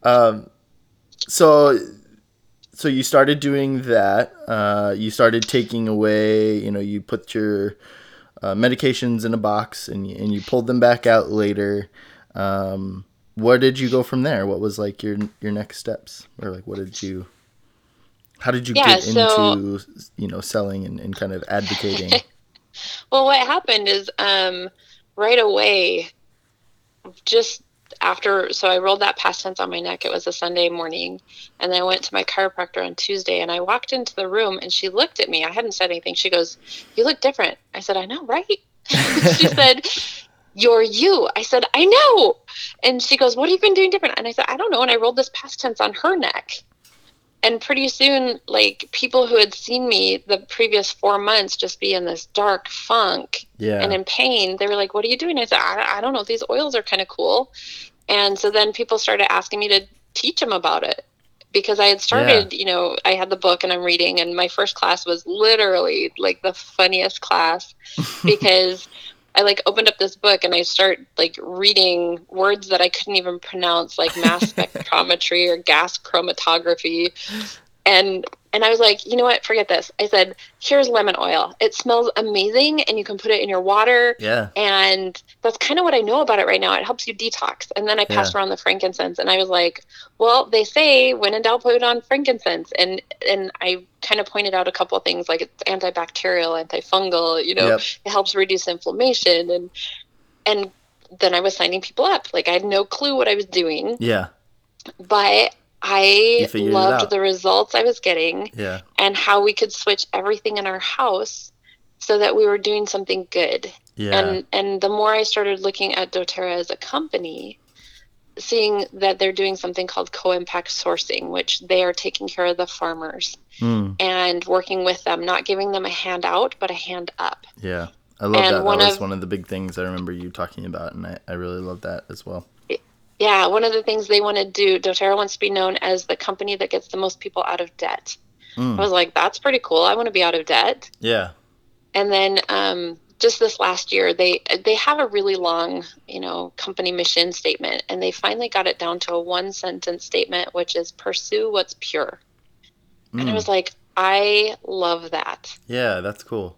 Um, so so you started doing that. Uh, you started taking away. You know, you put your uh, medications in a box and you, and you pulled them back out later. Um, where did you go from there? What was like your your next steps, or like what did you? How did you yeah, get so, into you know selling and, and kind of advocating? well, what happened is um, right away, just after, so I rolled that PastTense on my neck. It was a Sunday morning. And then I went to my chiropractor on Tuesday and I walked into the room and she looked at me. I hadn't said anything. She goes, You look different. I said, I know, right? she said, You're you. I said, I know. And she goes, What have you been doing different? And I said, I don't know. And I rolled this PastTense on her neck. And pretty soon like people who had seen me the previous four months just be in this dark funk Yeah. and in pain. They were like what are you doing? I said i, I don't know. These oils are kind of cool. And so then people started asking me to teach them about it because i had started you know i had the book and i'm reading and my first class was literally like the funniest class because I like opened up this book and I start like reading words that I couldn't even pronounce, like mass spectrometry or gas chromatography. And and I was like, you know what? Forget this. I said, here's lemon oil. It smells amazing and you can put it in your water. yeah. And that's kind of what I know about it right now. It helps you detox. And then I passed around the frankincense and I was like, well, they say when in doubt, put on frankincense. And and I kind of pointed out a couple of things like it's antibacterial, antifungal, you know, Yep. it helps reduce inflammation and and then I was signing people up. Like I had no clue what I was doing, Yeah. but I figured it out. loved the results I was getting Yeah. and how we could switch everything in our house so that we were doing something good. Yeah. And and the more I started looking at doTERRA as a company, seeing that they're doing something called co-impact sourcing, which they are taking care of the farmers Mm, and working with them, not giving them a hand out, but a hand up. yeah. I love And that. one That was of- one of the big things I remember you talking about, and I, I really love that as well. Yeah, one of the things they want to do, doTERRA wants to be known as the company that gets the most people out of debt. Mm, I was like, that's pretty cool. I want to be out of debt. yeah. And then um, just this last year, they they have a really long, you know, company mission statement, and they finally got it down to a one sentence statement, which is pursue what's pure. And I Mm, was like, I love that. yeah, that's cool.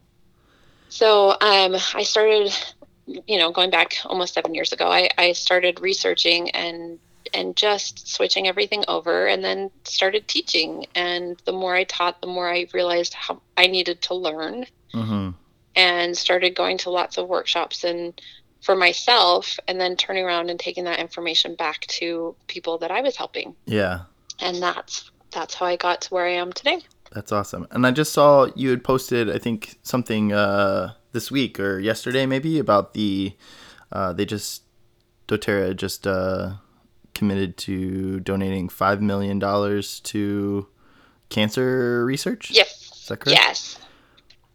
So um, I started, you know, going back almost seven years ago. I, I started researching and and just switching everything over, and then started teaching. And the more I taught, the more I realized how I needed to learn, hmm and started going to lots of workshops and for myself, and then turning around and taking that information back to people that I was helping. Yeah. And that's that's how I got to where I am today. That's awesome. And I just saw you had posted, I think, something uh, this week or yesterday, maybe, about the. Uh, they just. doTERRA just uh, committed to donating $5 million to cancer research. Yes. Is that correct? Yes.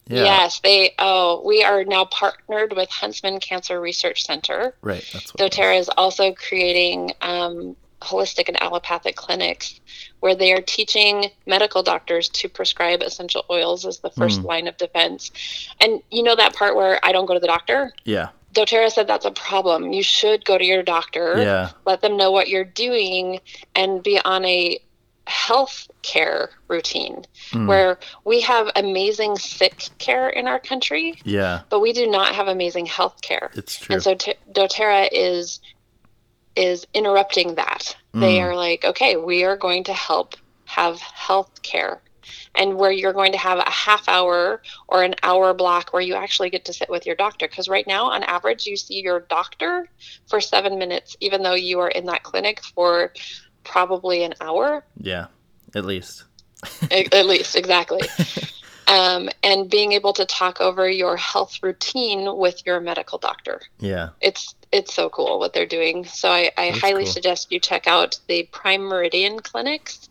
Yeah. Yes, they. Oh, we are now partnered with Huntsman Cancer Research Center. Right. That's what. doTERRA is also creating um, holistic and allopathic clinics where they are teaching medical doctors to prescribe essential oils as the first Mm. line of defense. And you know that part where I don't go to the doctor? Yeah. doTERRA said that's a problem. You should go to your doctor, Yeah. let them know what you're doing, and be on a health care routine Mm. where we have amazing sick care in our country, Yeah. but we do not have amazing health care. It's true. And so t- doTERRA is is interrupting that. They Mm. are like, okay, we are going to help have health care. And where you're going to have a half hour or an hour block where you actually get to sit with your doctor. Because right now, on average, you see your doctor for seven minutes, even though you are in that clinic for probably an hour. yeah. At least. at, at least exactly um, and being able to talk over your health routine with your medical doctor Yeah. it's it's so cool what they're doing so i, I highly cool. suggest you check out the prime meridian clinics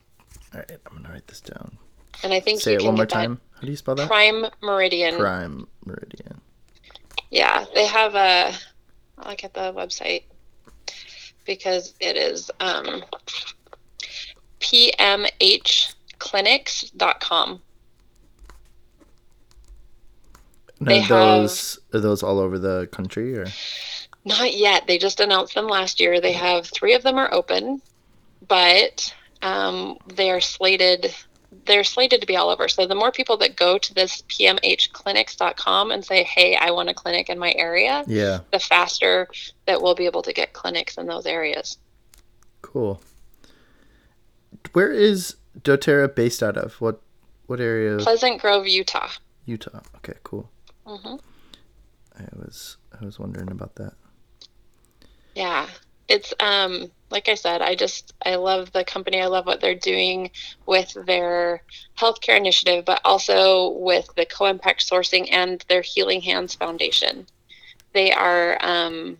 All right. I'm going to write this down. and i think Say you it one more time. How do you spell that? prime meridian Prime Meridian. yeah they have a i'll look at the website because it is um, pmhclinics.com And They those are those all over the country or? Not yet. They just announced them last year. They have three of them are open, but um, they are slated. They're slated to be all over. So the more people that go to this pmhclinics.com and say, "Hey, I want a clinic in my area," Yeah. the faster that we'll be able to get clinics in those areas. Cool. Where is DoTerra based out of? What what area Pleasant Grove, Utah. Utah? Okay, cool. hmm I was I was wondering about that. Yeah. It's um like I said, I just I love the company. I love what they're doing with their healthcare initiative, but also with the co-impact sourcing and their Healing Hands Foundation. They are um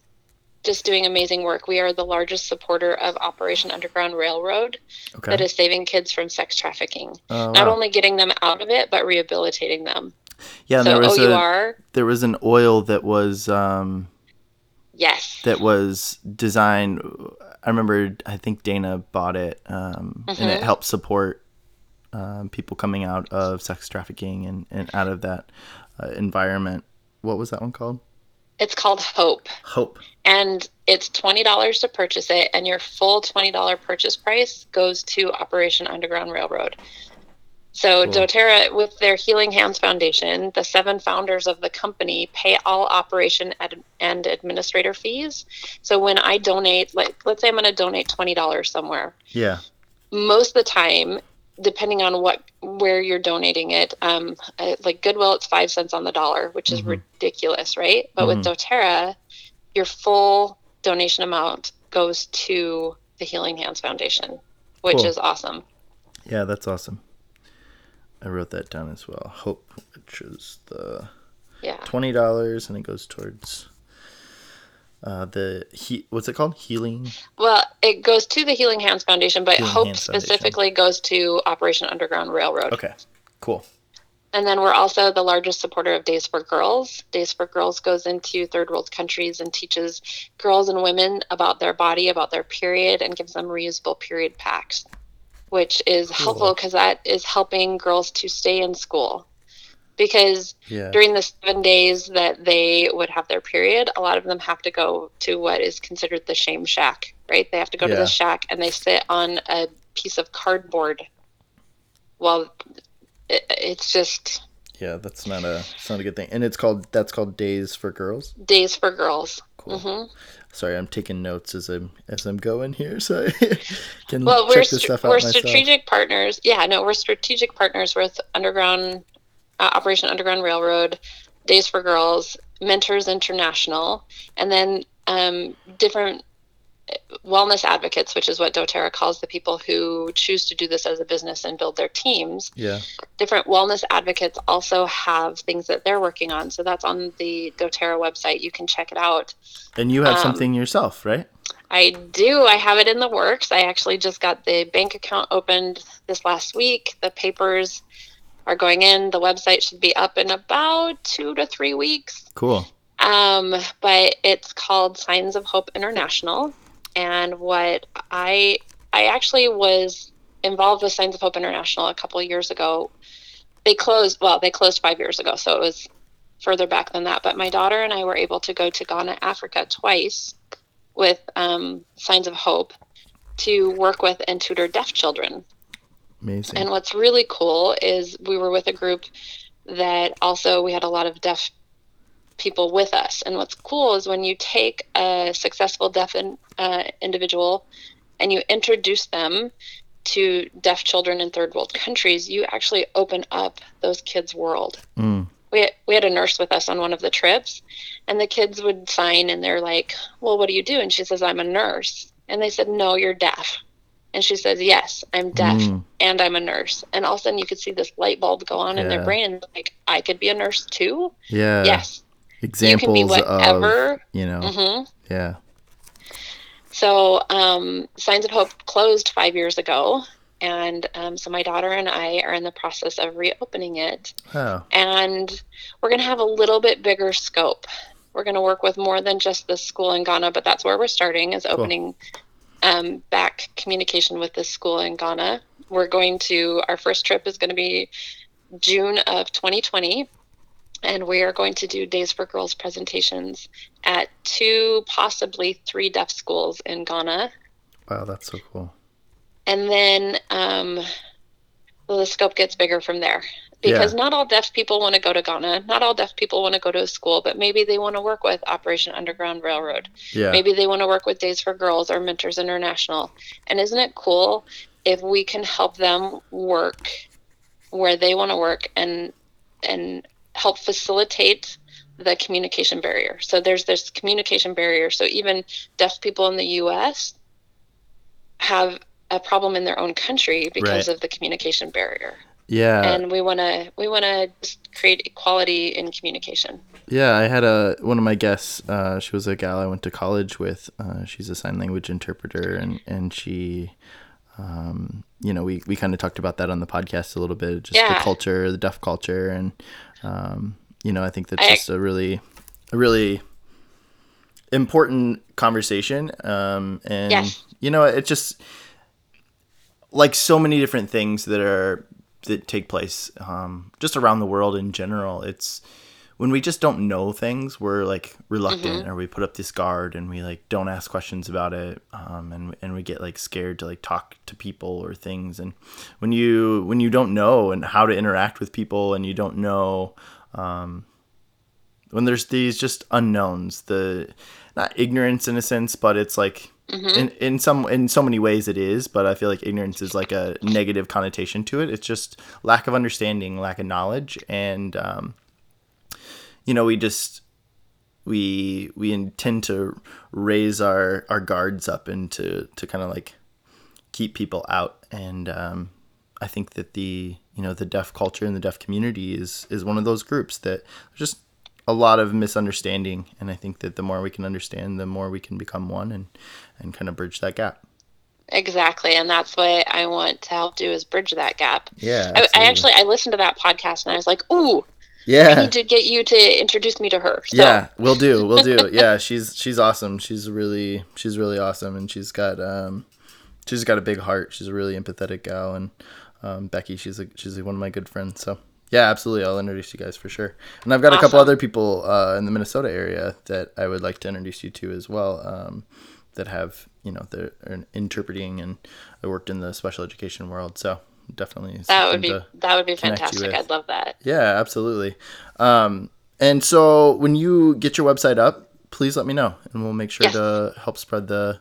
just doing amazing work. We are the largest supporter of Operation Underground Railroad Okay. that is saving kids from sex trafficking. Oh, Not wow. only getting them out of it, but rehabilitating them. yeah, so there was a there was an oil that was um, yes. that was designed. I remember. I think Dana bought it, um, and it Mhm. helped support um, people coming out of sex trafficking and, and out of that uh, environment. What was that one called? It's called Hope. Hope. and it's twenty dollars to purchase it, and your full twenty dollar purchase price goes to Operation Underground Railroad. So Cool. DoTerra, with their Healing Hands Foundation, the seven founders of the company pay all operation ad- and administrator fees. So when I donate, like let's say I'm going to donate twenty dollars somewhere, Yeah. most of the time depending on what where you're donating it um uh, like goodwill it's five cents on the dollar which is Mhm. ridiculous right but with doterra your full donation amount goes to the healing hands foundation which Cool. is awesome Yeah, that's awesome. I wrote that down as well. Hope, which is the yeah twenty dollars, and it goes towards uh, the he. What's it called? Healing. well it goes to the healing hands foundation but Healing hope Hands Foundation. specifically goes to operation underground railroad Okay. Cool. And then we're also the largest supporter of Days for Girls. Days for Girls goes into third world countries and teaches girls and women about their body, about their period, and gives them reusable period packs, which is Cool. helpful because that is helping girls to stay in school. Because Yeah. during the seven days that they would have their period, a lot of them have to go to what is considered the shame shack, right? They have to go to the shack and they sit on a piece of cardboard Well, it, it's just Yeah, that's not a it's not a good thing. And it's called that's called Days for Girls. days for girls. Cool. hmm Sorry, I'm taking notes as I'm as I'm going here, so I can Well, we're check this stuff out we're myself. strategic partners. Yeah, no, we're strategic partners with Underground uh, Operation Underground Railroad, Days for Girls, Mentors International, and then um, different wellness advocates, which is what DoTerra calls the people who choose to do this as a business and build their teams. Yeah. Different wellness advocates also have things that they're working on. So that's on the DoTerra website. You can check it out. And you have Um, something yourself, right? I do. I have it in the works. I actually just got the bank account opened this last week. The papers are going in. The website should be up in about two to three weeks. Cool. Um, but it's called Signs of Hope International. And what I I actually was involved with Signs of Hope International a couple of years ago. They closed well, they closed five years ago, so it was further back than that. But my daughter and I were able to go to Ghana, Africa twice with um, Signs of Hope to work with and tutor deaf children. Amazing. And what's really cool is we were with a group that also we had a lot of deaf people with us. And what's cool is when you take a successful deaf in, uh, individual and you introduce them to deaf children in third world countries, you actually open up those kids' world. Mm. We, we had a nurse with us on one of the trips, and the kids would sign and they're like, Well, what do you do? And she says, I'm a nurse. And they said, No, you're deaf. And she says, Yes, I'm deaf Mm. and I'm a nurse. And all of a sudden, you could see this light bulb go on in their brain, and like, I could be a nurse too. Yeah. yes, Examples you can be of you know. hmm Yeah. So, um, Signs of Hope closed five years ago, and um, so my daughter and I are in the process of reopening it, Oh. and we're going to have a little bit bigger scope. We're going to work with more than just the school in Ghana, but that's where we're starting is opening um, back communication with this school in Ghana. We're going to our first trip is going to be June of 2020, and we are going to do Days for Girls presentations at two, possibly three deaf schools in Ghana. Wow, that's so cool. And then um, well, the scope gets bigger from there. Because not all deaf people want to go to Ghana. Not all deaf people want to go to a school, but maybe they want to work with Operation Underground Railroad. Yeah. Maybe they want to work with Days for Girls or Mentors International. And isn't it cool if we can help them work where they want to work and and help facilitate the communication barrier. So there's this communication barrier. So even deaf people in the US have a problem in their own country because Right. of the communication barrier. Yeah. and we want to we want to create equality in communication. Yeah, I had a one of my guests. Uh, she was a gal I went to college with. Uh, she's a sign language interpreter, and and she, um, you know, we we kind of talked about that on the podcast a little bit, just the culture, the deaf culture, and um, you know, I think that's I- just a really, a really important conversation. Um, and Yes. you know, it just like so many different things that are that take place um, just around the world in general. It's when we just don't know things, we're like reluctant, or we put up this guard, and we like don't ask questions about it, um, and and we get like scared to like talk to people or things. And when you when you don't know and how to interact with people, and you don't know um, when there's these just unknowns, the not ignorance in a sense, but it's like in in some in so many ways it is, but I feel like ignorance is like a negative connotation to it. It's just lack of understanding, lack of knowledge, and um, you know we just we we intend to raise our our guards up and to to kind of like keep people out and um, I think that the you know the deaf culture and the deaf community is is one of those groups that just a lot of misunderstanding and I think that the more we can understand the more we can become one and and kind of bridge that gap. Exactly, and that's what I want to help do is bridge that gap. Yeah. I, I actually I listened to that podcast and I was like, "Ooh, I yeah. need to get you to introduce me to her." So, Yeah, we'll do. We'll do. Yeah, she's she's awesome. She's really she's really awesome, and she's got um, she's got a big heart. She's a really empathetic gal, and um, Becky, she's a she's one of my good friends. So yeah, absolutely, I'll introduce you guys for sure. And I've got a couple other people uh, in the Minnesota area that I would like to introduce you to as well. Um, that have you know they're interpreting, and I worked in the special education world, so definitely that would be that would be fantastic. I'd love that. yeah, absolutely. Um, and so when you get your website up, please let me know, and we'll make sure Yes. to help spread the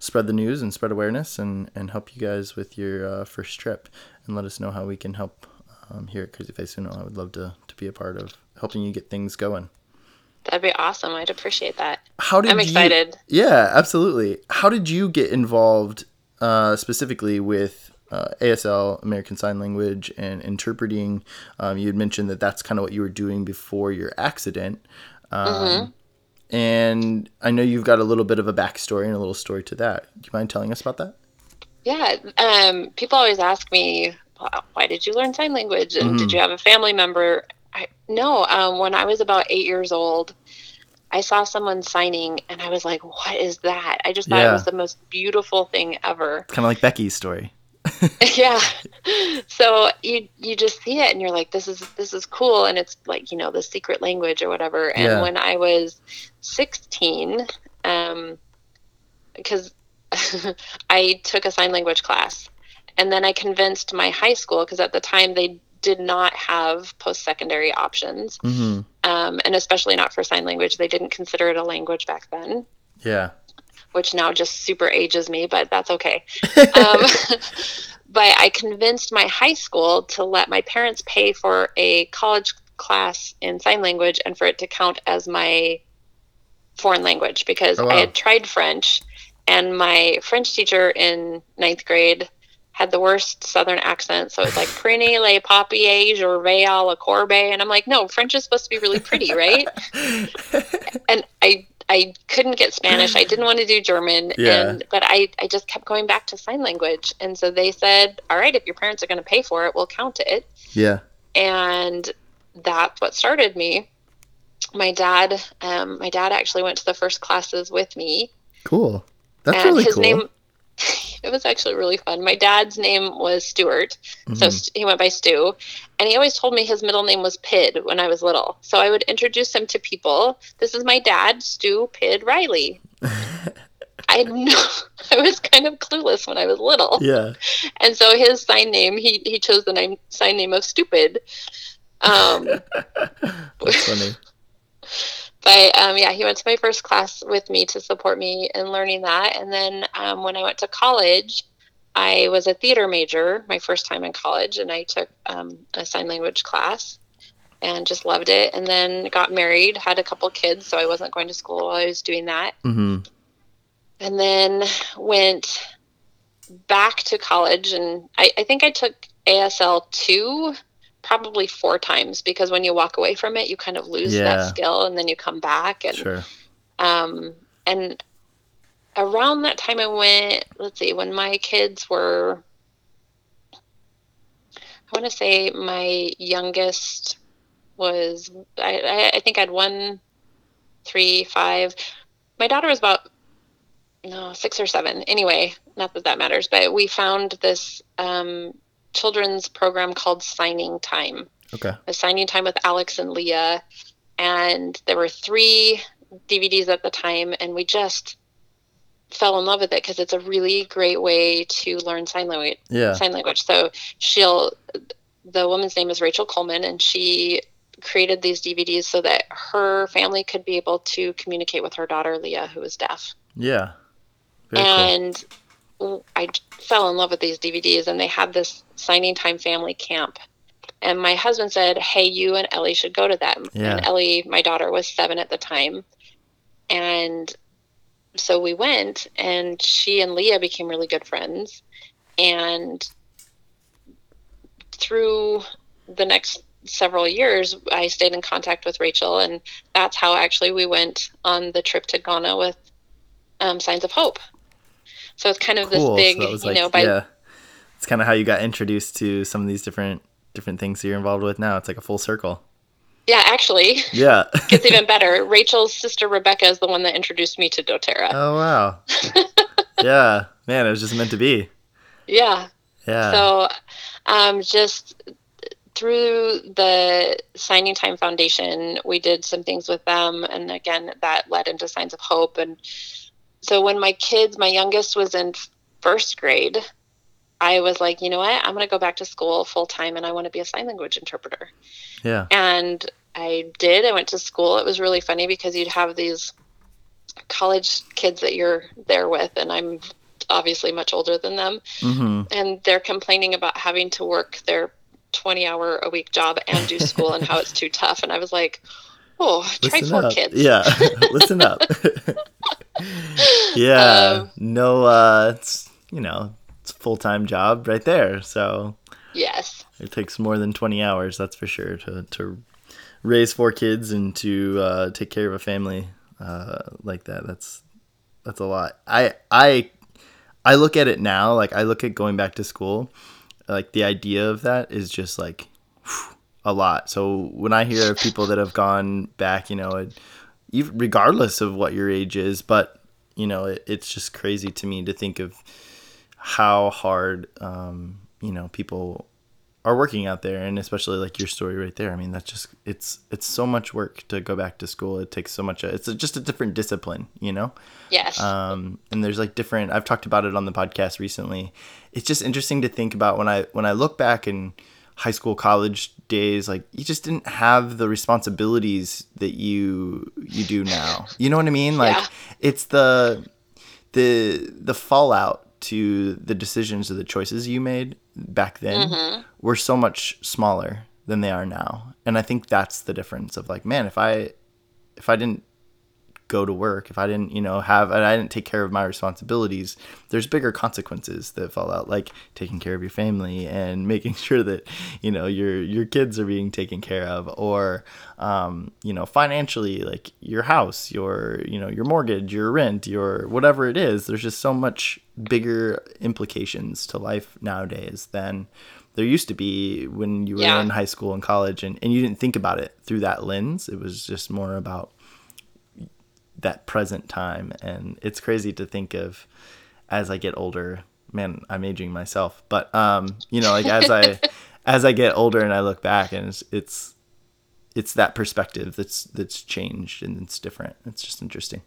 spread the news and spread awareness, and and help you guys with your uh, first trip, and let us know how we can help um, here at Crazy Face Uno. I would love to to be a part of helping you get things going. That'd be awesome. I'd appreciate that. How did I'm you- excited. yeah, absolutely. How did you get involved uh, specifically with uh, ASL, American Sign Language, and interpreting? Um, you had mentioned that that's kind of what you were doing before your accident. Um, Mm-hmm. And I know you've got a little bit of a backstory and a little story to that. Do you mind telling us about that? Yeah, um, people always ask me, "Why did you learn sign language?" And Mm-hmm. did you have a family member? I, no. Um, when I was about eight years old, I saw someone signing, and I was like, "What is that?" I just thought Yeah. it was the most beautiful thing ever. Kind of like Becky's story. yeah. So you you just see it, and you're like, "This is this is cool," and it's like you know the secret language or whatever. And Yeah. when I was 16, um, because I took a sign language class, and then I convinced my high school because at the time they did not have post secondary options, hmm um, and especially not for sign language. They didn't consider it a language back then, Yeah. Which now just super ages me, but that's okay. um, but I convinced my high school to let my parents pay for a college class in sign language and for it to count as my foreign language because Oh, wow. I had tried French and my French teacher in ninth grade had the worst southern accent. So it's like Prenez les papiers, vais à la corbe. And I'm like, no, French is supposed to be really pretty, right? and I I couldn't get Spanish. I didn't want to do German. Yeah. And but I, I just kept going back to sign language. And so they said, All right, if your parents are gonna pay for it, we'll count it. Yeah. And that's what started me. My dad, um, my dad actually went to the first classes with me. Cool. That's and really his cool. name it was actually really fun. My dad's name was Stuart. So Mhm. St- he went by Stu. And he always told me his middle name was Pid when I was little. So I would introduce him to people. This is my dad, Stu Pid Riley. I know I was kind of clueless when I was little. yeah. And so his sign name, he, he chose the name sign name of Stupid. Um, That's funny. But um, yeah, he went to my first class with me to support me in learning that. And then um, when I went to college, I was a theater major my first time in college, and I took um, a sign language class and just loved it. And then got married, had a couple kids, so I wasn't going to school while I was doing that. hmm And then went back to college, and I, I think I took ASL two probably four times because when you walk away from it, you kind of lose Yeah. that skill and then you come back and Sure. um, and around that time I went, let's see, when my kids were, I want to say my youngest was, I, I, think I had one, three, five. My daughter was about, no, six or seven. Anyway, not that that matters, but we found this um, children's program called Signing Time Okay. a signing time with Alex and Leah, and there were three DVDs at the time, and we just fell in love with it because it's a really great way to learn sign language. Yeah. Sign language. So she'll, the woman's name is Rachel Coleman, and she created these DVDs so that her family could be able to communicate with her daughter Leah, who is deaf Yeah. Very and w- I fell in love with these DVDs, and they had this signing time family camp. And my husband said, "Hey, you and Ellie should go to them." Yeah. And Ellie, my daughter, was seven at the time, and so we went, and she and Leah became really good friends. And through the next several years, I stayed in contact with Rachel, and that's how actually we went on the trip to Ghana with um, Signs of Hope. So it's kind of Cool. this big, so that you like, know, by yeah. It's kind of how you got introduced to some of these different different things that you're involved with now. It's like a full circle. yeah, actually, Yeah. it's even better. Rachel's sister Rebecca is the one that introduced me to DoTerra. oh wow. yeah. Man, it was just meant to be. yeah. Yeah. So, um, just through the Signing Time Foundation, we did some things with them, and again, that led into Signs of Hope. And so, when my kids, my youngest was in first grade, I was like, you know what? I'm going to go back to school full time, and I want to be a sign language interpreter. yeah. And I did. I went to school. It was really funny because you'd have these college kids that you're there with, and I'm obviously much older than them hmm and they're complaining about having to work their 20 hour a week job and do school and how it's too tough and i was like oh try four up. kids Yeah. Listen up. yeah. Um, no uh it's you know, it's a full time job right there. So yes it takes more than twenty hours, that's for sure, to to raise four kids and to uh, take care of a family uh, like that. That's that's a lot. I I I look at it now, like I look at going back to school, like the idea of that is just like whew, a lot. So when I hear of people that have gone back, you know, it, regardless of what your age is, but you know, it, it's just crazy to me to think of how hard, um, you know, people are working out there, and especially like your story right there. I mean, that's just it's it's so much work to go back to school. It takes so much. It's just a different discipline, you know yes um, and there's like different i've talked about it on the podcast recently it's just interesting to think about when i when i look back in high school college days like you just didn't have the responsibilities that you you do now. You know what i mean? Like Yeah. it's the the the fallout to the decisions or the choices you made back then mm-hmm. were so much smaller than they are now. And i think that's the difference of like man if i if i didn't go to work, if I didn't, you know, have, and I didn't take care of my responsibilities, there's bigger consequences that fall out, like taking care of your family and making sure that, you know, your your kids are being taken care of, or, um, you know, financially, like your house, your, you know, your mortgage, your rent, your whatever it is. There's just so much bigger implications to life nowadays than there used to be when you were Yeah. in high school and college, and, and you didn't think about it through that lens. It was just more about that present time. And it's crazy to think of as i get older. Man i'm aging myself. But um you know like as i as i get older and i look back and it's it's it's that perspective that's that's changed and it's different. It's just interesting.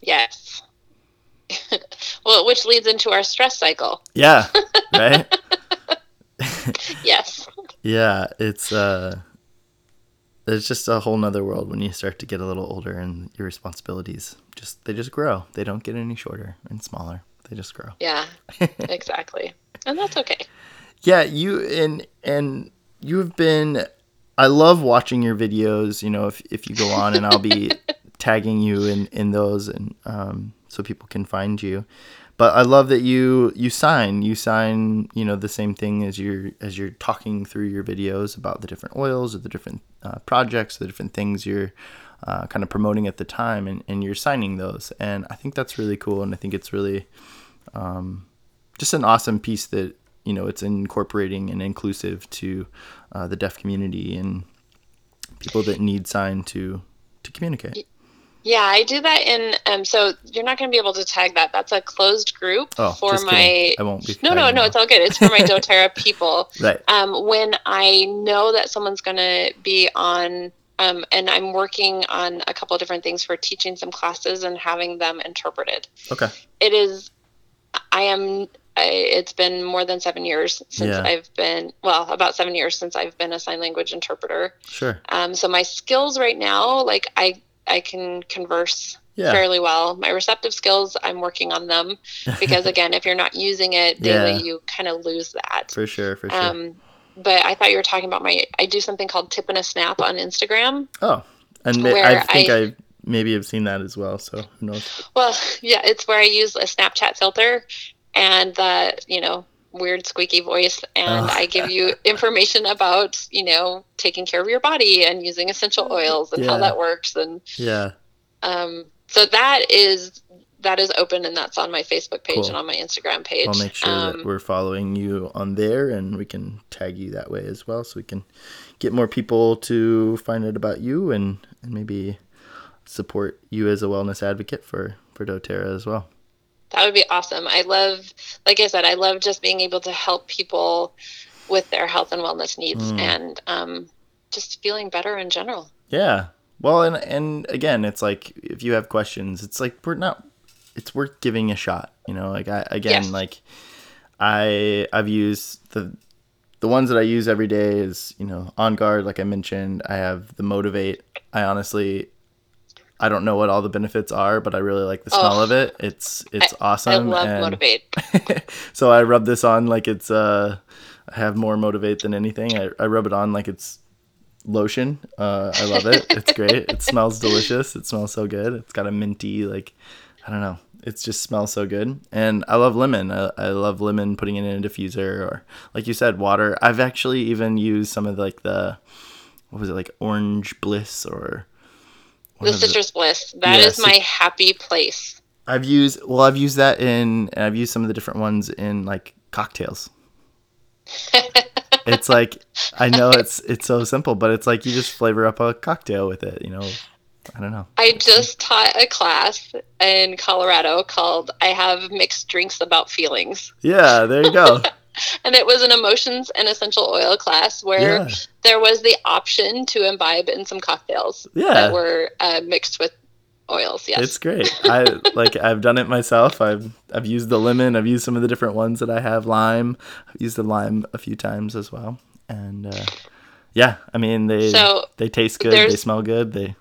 Yes. Well which leads into our stress cycle. Yeah right? Yes. Yeah it's uh it's just a whole nother world when you start to get a little older and your responsibilities just they just grow they don't get any shorter and smaller they just grow yeah exactly and that's okay Yeah, you and and you have been. I love watching your videos. You know, if if you go on and I'll be tagging you in in those, and um, so people can find you. But I love that you you sign you sign you know the same thing as you're as you're talking through your videos about the different oils or the different uh, projects, the different things you're uh, kind of promoting at the time, and, and you're signing those. And I think that's really cool, and I think it's really um, just an awesome piece that you know it's incorporating and inclusive to uh, the deaf community and people that need sign to to communicate. Yeah, I do that in. Um, so you're not going to be able to tag that. That's a closed group Oh, for my. kidding. I won't be. No, no, no. It's all good. It's for my DoTerra people. Right. Um, when I know that someone's going to be on, um, and I'm working on a couple of different things for teaching some classes and having them interpreted. Okay. It is. I am. I, it's been more than seven years since Yeah. I've been. Well, about seven years since I've been a sign language interpreter. Sure. Um, so my skills right now, like I, I can converse Yeah. fairly well. My receptive skills, I'm working on them because again, if you're not using it daily, Yeah. you kind of lose that. For sure. For sure. Um, but I thought you were talking about my. I do something called tip and a snap on Instagram. oh, and I think I- I, maybe have seen that as well. So who knows? Well, yeah, it's where I use a Snapchat filter and the you know weird squeaky voice, and Oh. I give you information about you know taking care of your body and using essential oils and Yeah. how that works and Yeah. Um, so that is that is open and that's on my Facebook page Cool. and on my Instagram page. I'll make sure um, that we're following you on there, and we can tag you that way as well, so we can get more people to find out about you and and maybe support you as a wellness advocate for for DoTerra as well. That would be awesome. I love, like I said, I love just being able to help people with their health and wellness needs Mm. and um, just feeling better in general. Yeah. Well, and and again, it's like if you have questions, it's like we're not. It's worth giving a shot. You know, like I again, Yes. like I I've used the the ones that I use every day is you know on guard, like I mentioned. I have the motivate. I honestly. I don't know what all the benefits are, but I really like the smell Oh. of it. It's it's awesome. I love and- Motivate. so I rub this on like it's uh I have more motivate than anything. I, I rub it on like it's lotion. Uh I love it. It's great. It smells delicious. It smells so good. It's got a minty like I don't know. It just smells so good. And I love lemon. I, I love lemon putting it in a diffuser or like you said water. I've actually even used some of like the what was it like orange bliss or The of the- citrus bliss. That Yeah, is my happy place. I've used well, I've used that in, and I've used some of the different ones in like cocktails. it's like I know it's it's so simple, but it's like you just flavor up a cocktail with it. You know, I don't know. I just taught a class in Colorado called I Have Mixed Drinks About Feelings. Yeah, there you go. And it was an emotions and essential oil class where Yeah. there was the option to imbibe in some cocktails Yeah. that were uh, mixed with oils. Yes. It's great. I like I've done it myself. I've I've used the lemon. I've used some of the different ones that I have. Lime. I've used the lime a few times as well. And uh, yeah, I mean they So, they taste good. They smell good. They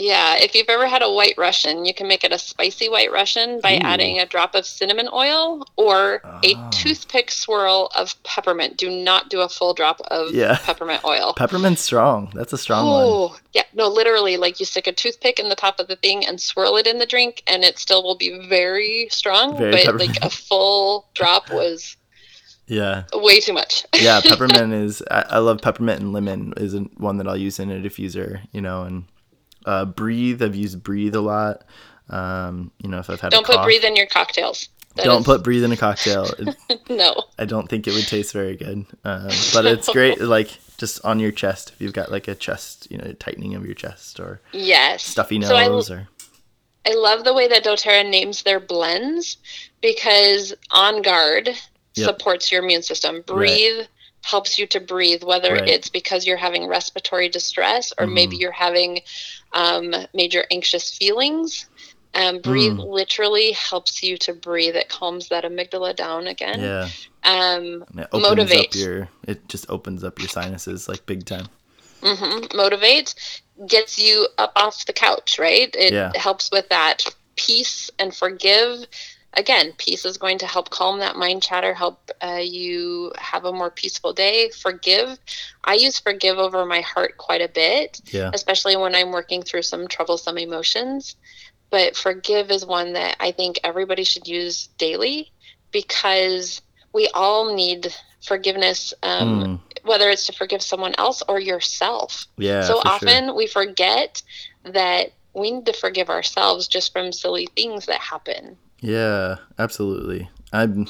yeah. If you've ever had a white Russian, you can make it a spicy white Russian by Ooh. adding a drop of cinnamon oil or a Oh. toothpick swirl of peppermint. Do not do a full drop of Yeah. peppermint oil. peppermint's strong. That's a strong one. Oh, yeah. No, literally, like you stick a toothpick in the top of the thing and swirl it in the drink, and it still will be very strong. Very but peppermint. like a full drop was Yeah. way too much. yeah, peppermint is. I, I love peppermint and lemon is one that I'll use in a diffuser. You know, and uh, breathe. I've used breathe a lot. Um, you know, if I've had Don't a put breathe in your cocktails. That don't is- put breathe in a cocktail. No. I don't think it would taste very good. Um, but it's great, like just on your chest if you've got like a chest, you know, tightening of your chest or Yes. stuffy So I- nose or I love the way that doTERRA names their blends because On Guard Yep. supports your immune system. Breathe helps you to breathe, whether Right. it's because you're having respiratory distress or maybe Mhm. you're having um, major anxious feelings. Um, breathe Mm. literally helps you to breathe. It calms that amygdala down again. yeah, Um, and it opens Motivate. up your. It just opens up your sinuses like big time. Mm-hmm. Motivate gets you up off the couch, right? It Yeah. helps with that peace and forgive. Again, peace is going to help calm that mind chatter, help uh, you have a more peaceful day. Forgive. I use forgive over my heart quite a bit, Yeah, especially when I'm working through some troublesome emotions. but forgive is one that I think everybody should use daily because we all need forgiveness, um, Mm. whether it's to forgive someone else or yourself. Yeah. so for sure. often we forget that we need to forgive ourselves just from silly things that happen. Yeah, absolutely. I'm,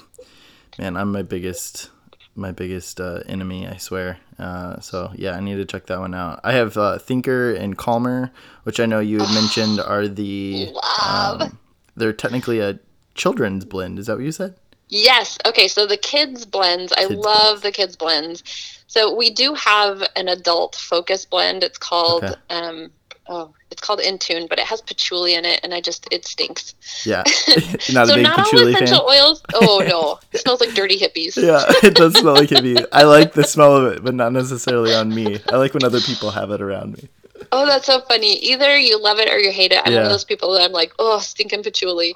man, I'm my biggest, my biggest uh, enemy. I swear. Uh, so yeah, I need to check that one out. I have uh, Thinker and Calmer, which I know you had mentioned are the. Um, they're technically a children's blend. Is that what you said? Yes. Okay. So the kids blends, I Kids love the kids blends. So we do have an adult focus blend. It's called Okay. um oh, it's called Intune, but it has patchouli in it, and I just it stinks. Yeah. not so not all patchouli fan. essential oils. Oh no, it smells like dirty hippies. Yeah, it does smell like hippie. I like the smell of it, but not necessarily on me. I like when other people have it around me. Oh, that's so funny. Either you love it or you hate it. I'm one of those people that I'm like, oh, stinking patchouli.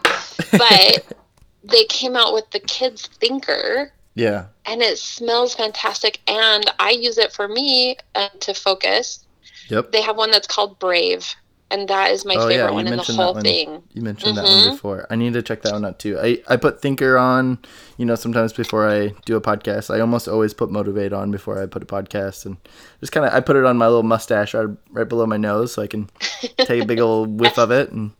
But they came out with the kids thinker. Yeah. and it smells fantastic and i use it for me uh, to focus Yep. they have one that's called brave and that is my Oh, favorite you one in the whole thing You mentioned that one Mhm. before. I need to check that one out too. I, I put Thinker on, you know, sometimes before I do a podcast. I almost always put Motivate on before I put a podcast. And just kind of, I put it on my little mustache right, right below my nose so I can take a big old whiff of it and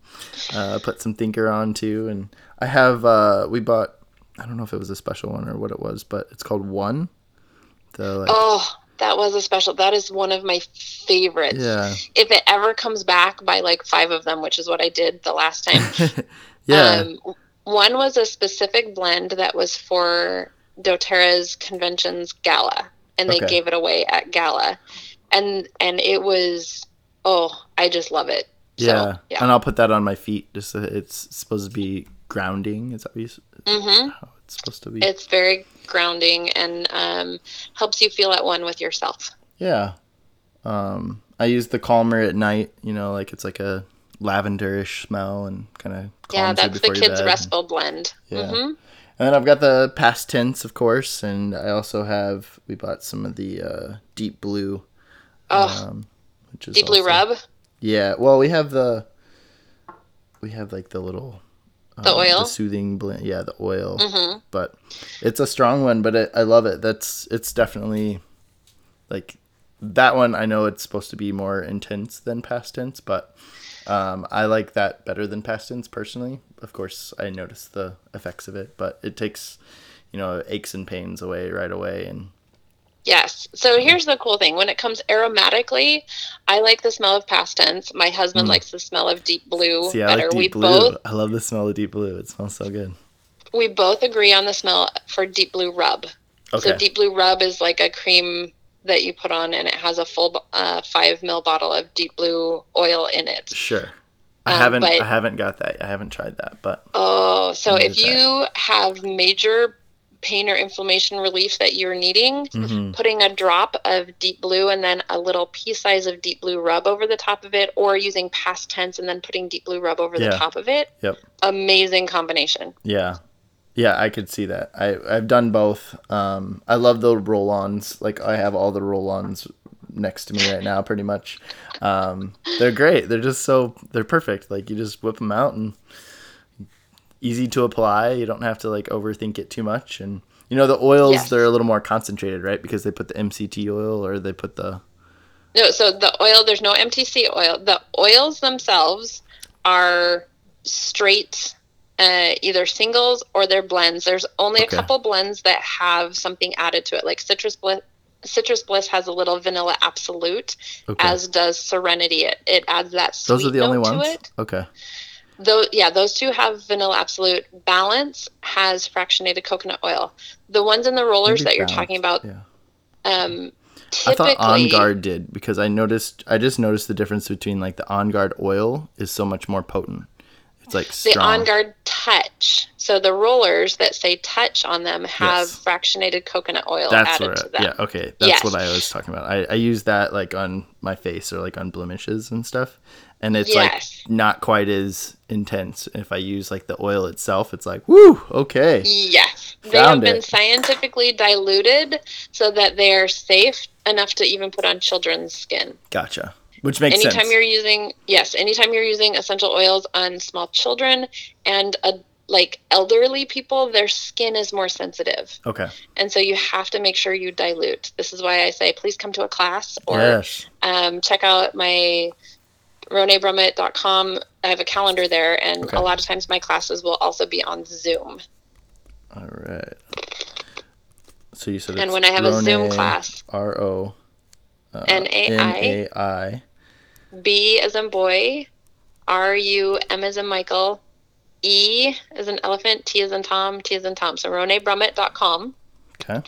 uh, put some Thinker on too. And I have, uh, we bought, I don't know if it was a special one or what it was, but it's called One. The, like, oh that was a special that is one of my favorites yeah. if it ever comes back by like five of them which is what i did the last time yeah. um, one was a specific blend that was for doterra's conventions gala and they Okay. gave it away at gala and and it was oh i just love it So, yeah. yeah. And I'll put that on my feet. Just so it's supposed to be grounding. Is that what you, s- hmm how it's supposed to be? It's very grounding and um, helps you feel at one with yourself. yeah. Um, I use the calmer at night. You know, like it's like a lavenderish smell and kind of yeah, that's the kids' restful blend. Yeah. hmm And then I've got the PastTense, of course, and I also have we bought some of the uh, deep blue. Oh, um, which is deep blue rub. Yeah, well, we have the we have like the little The um, oil? the soothing blend. Yeah, the oil. hmm But it's a strong one, but it, I love it. That's it's definitely like that one. I know it's supposed to be more intense than PastTense, but um, I like that better than PastTense personally. Of course, I notice the effects of it, but it takes you know aches and pains away right away, and Yes. So here's the cool thing. When it comes aromatically, I like the smell of PastTense. My husband Mm. likes the smell of deep blue see, I better. like we blue. both I love the smell of deep blue. It smells so good. we both agree on the smell for deep blue rub. Okay. So deep blue rub is like a cream that you put on, and it has a full uh, five mil bottle of deep blue oil in it. Sure. I Um, haven't. but- I haven't got that. I haven't tried that, but Oh, so if that. you have major pain or inflammation relief that you're needing, mhm. putting a drop of deep blue and then a little pea size of deep blue rub over the top of it, or using PastTense and then putting deep blue rub over Yeah. the top of it. Yep. Amazing combination. Yeah. Yeah, I could see that. I I've done both. Um, I love the roll-ons. Like I have all the roll-ons next to me right now, pretty much. Um, they're great. They're just so they're perfect. Like you just whip them out and easy to apply. You don't have to like overthink it too much. And you know the oils Yes. they're a little more concentrated, right? Because they put the MCT oil or they put the No, so the oil, there's no MTC oil. The oils themselves are straight, uh, either singles or they're blends. There's only Okay. a couple blends that have something added to it, like Citrus Bliss. Citrus Bliss has a little vanilla absolute, okay. as does Serenity. It, it adds that sweet Those are the only ones. Okay. Though, yeah, those two have vanilla absolute. Balance has fractionated coconut oil. The ones in the rollers Maybe that you're Balance, talking about, Yeah. um, I thought On Guard did because I noticed I just noticed the difference between like the On Guard oil is so much more potent. It's like the strong. On Guard Touch. So the rollers that say Touch on them have Yes. fractionated coconut oil That's added what. to them. yeah. Okay. That's Yes. what I was talking about. I, I use that like on my face or like on blemishes and stuff, and it's Yes. like not quite as intense. If I use like the oil itself, it's like woo. Okay. Yes, they have Found been scientifically diluted so that they are safe enough to even put on children's skin. Gotcha. Which makes anytime sense. you're using yes, anytime you're using essential oils on small children and uh, like elderly people, their skin is more sensitive, Okay. and so you have to make sure you dilute. This is why I say please come to a class or yes. um, check out my ronaibrumett.com. I have a calendar there, and Okay. a lot of times my classes will also be on Zoom. All right. So you said And when I have a Zoom class, R O uh, N-A-I. N-A-I. B as in boy, R U M as in Michael, E as in elephant, T as in Tom, T as in Tom. So ronaibrumett.com. Okay.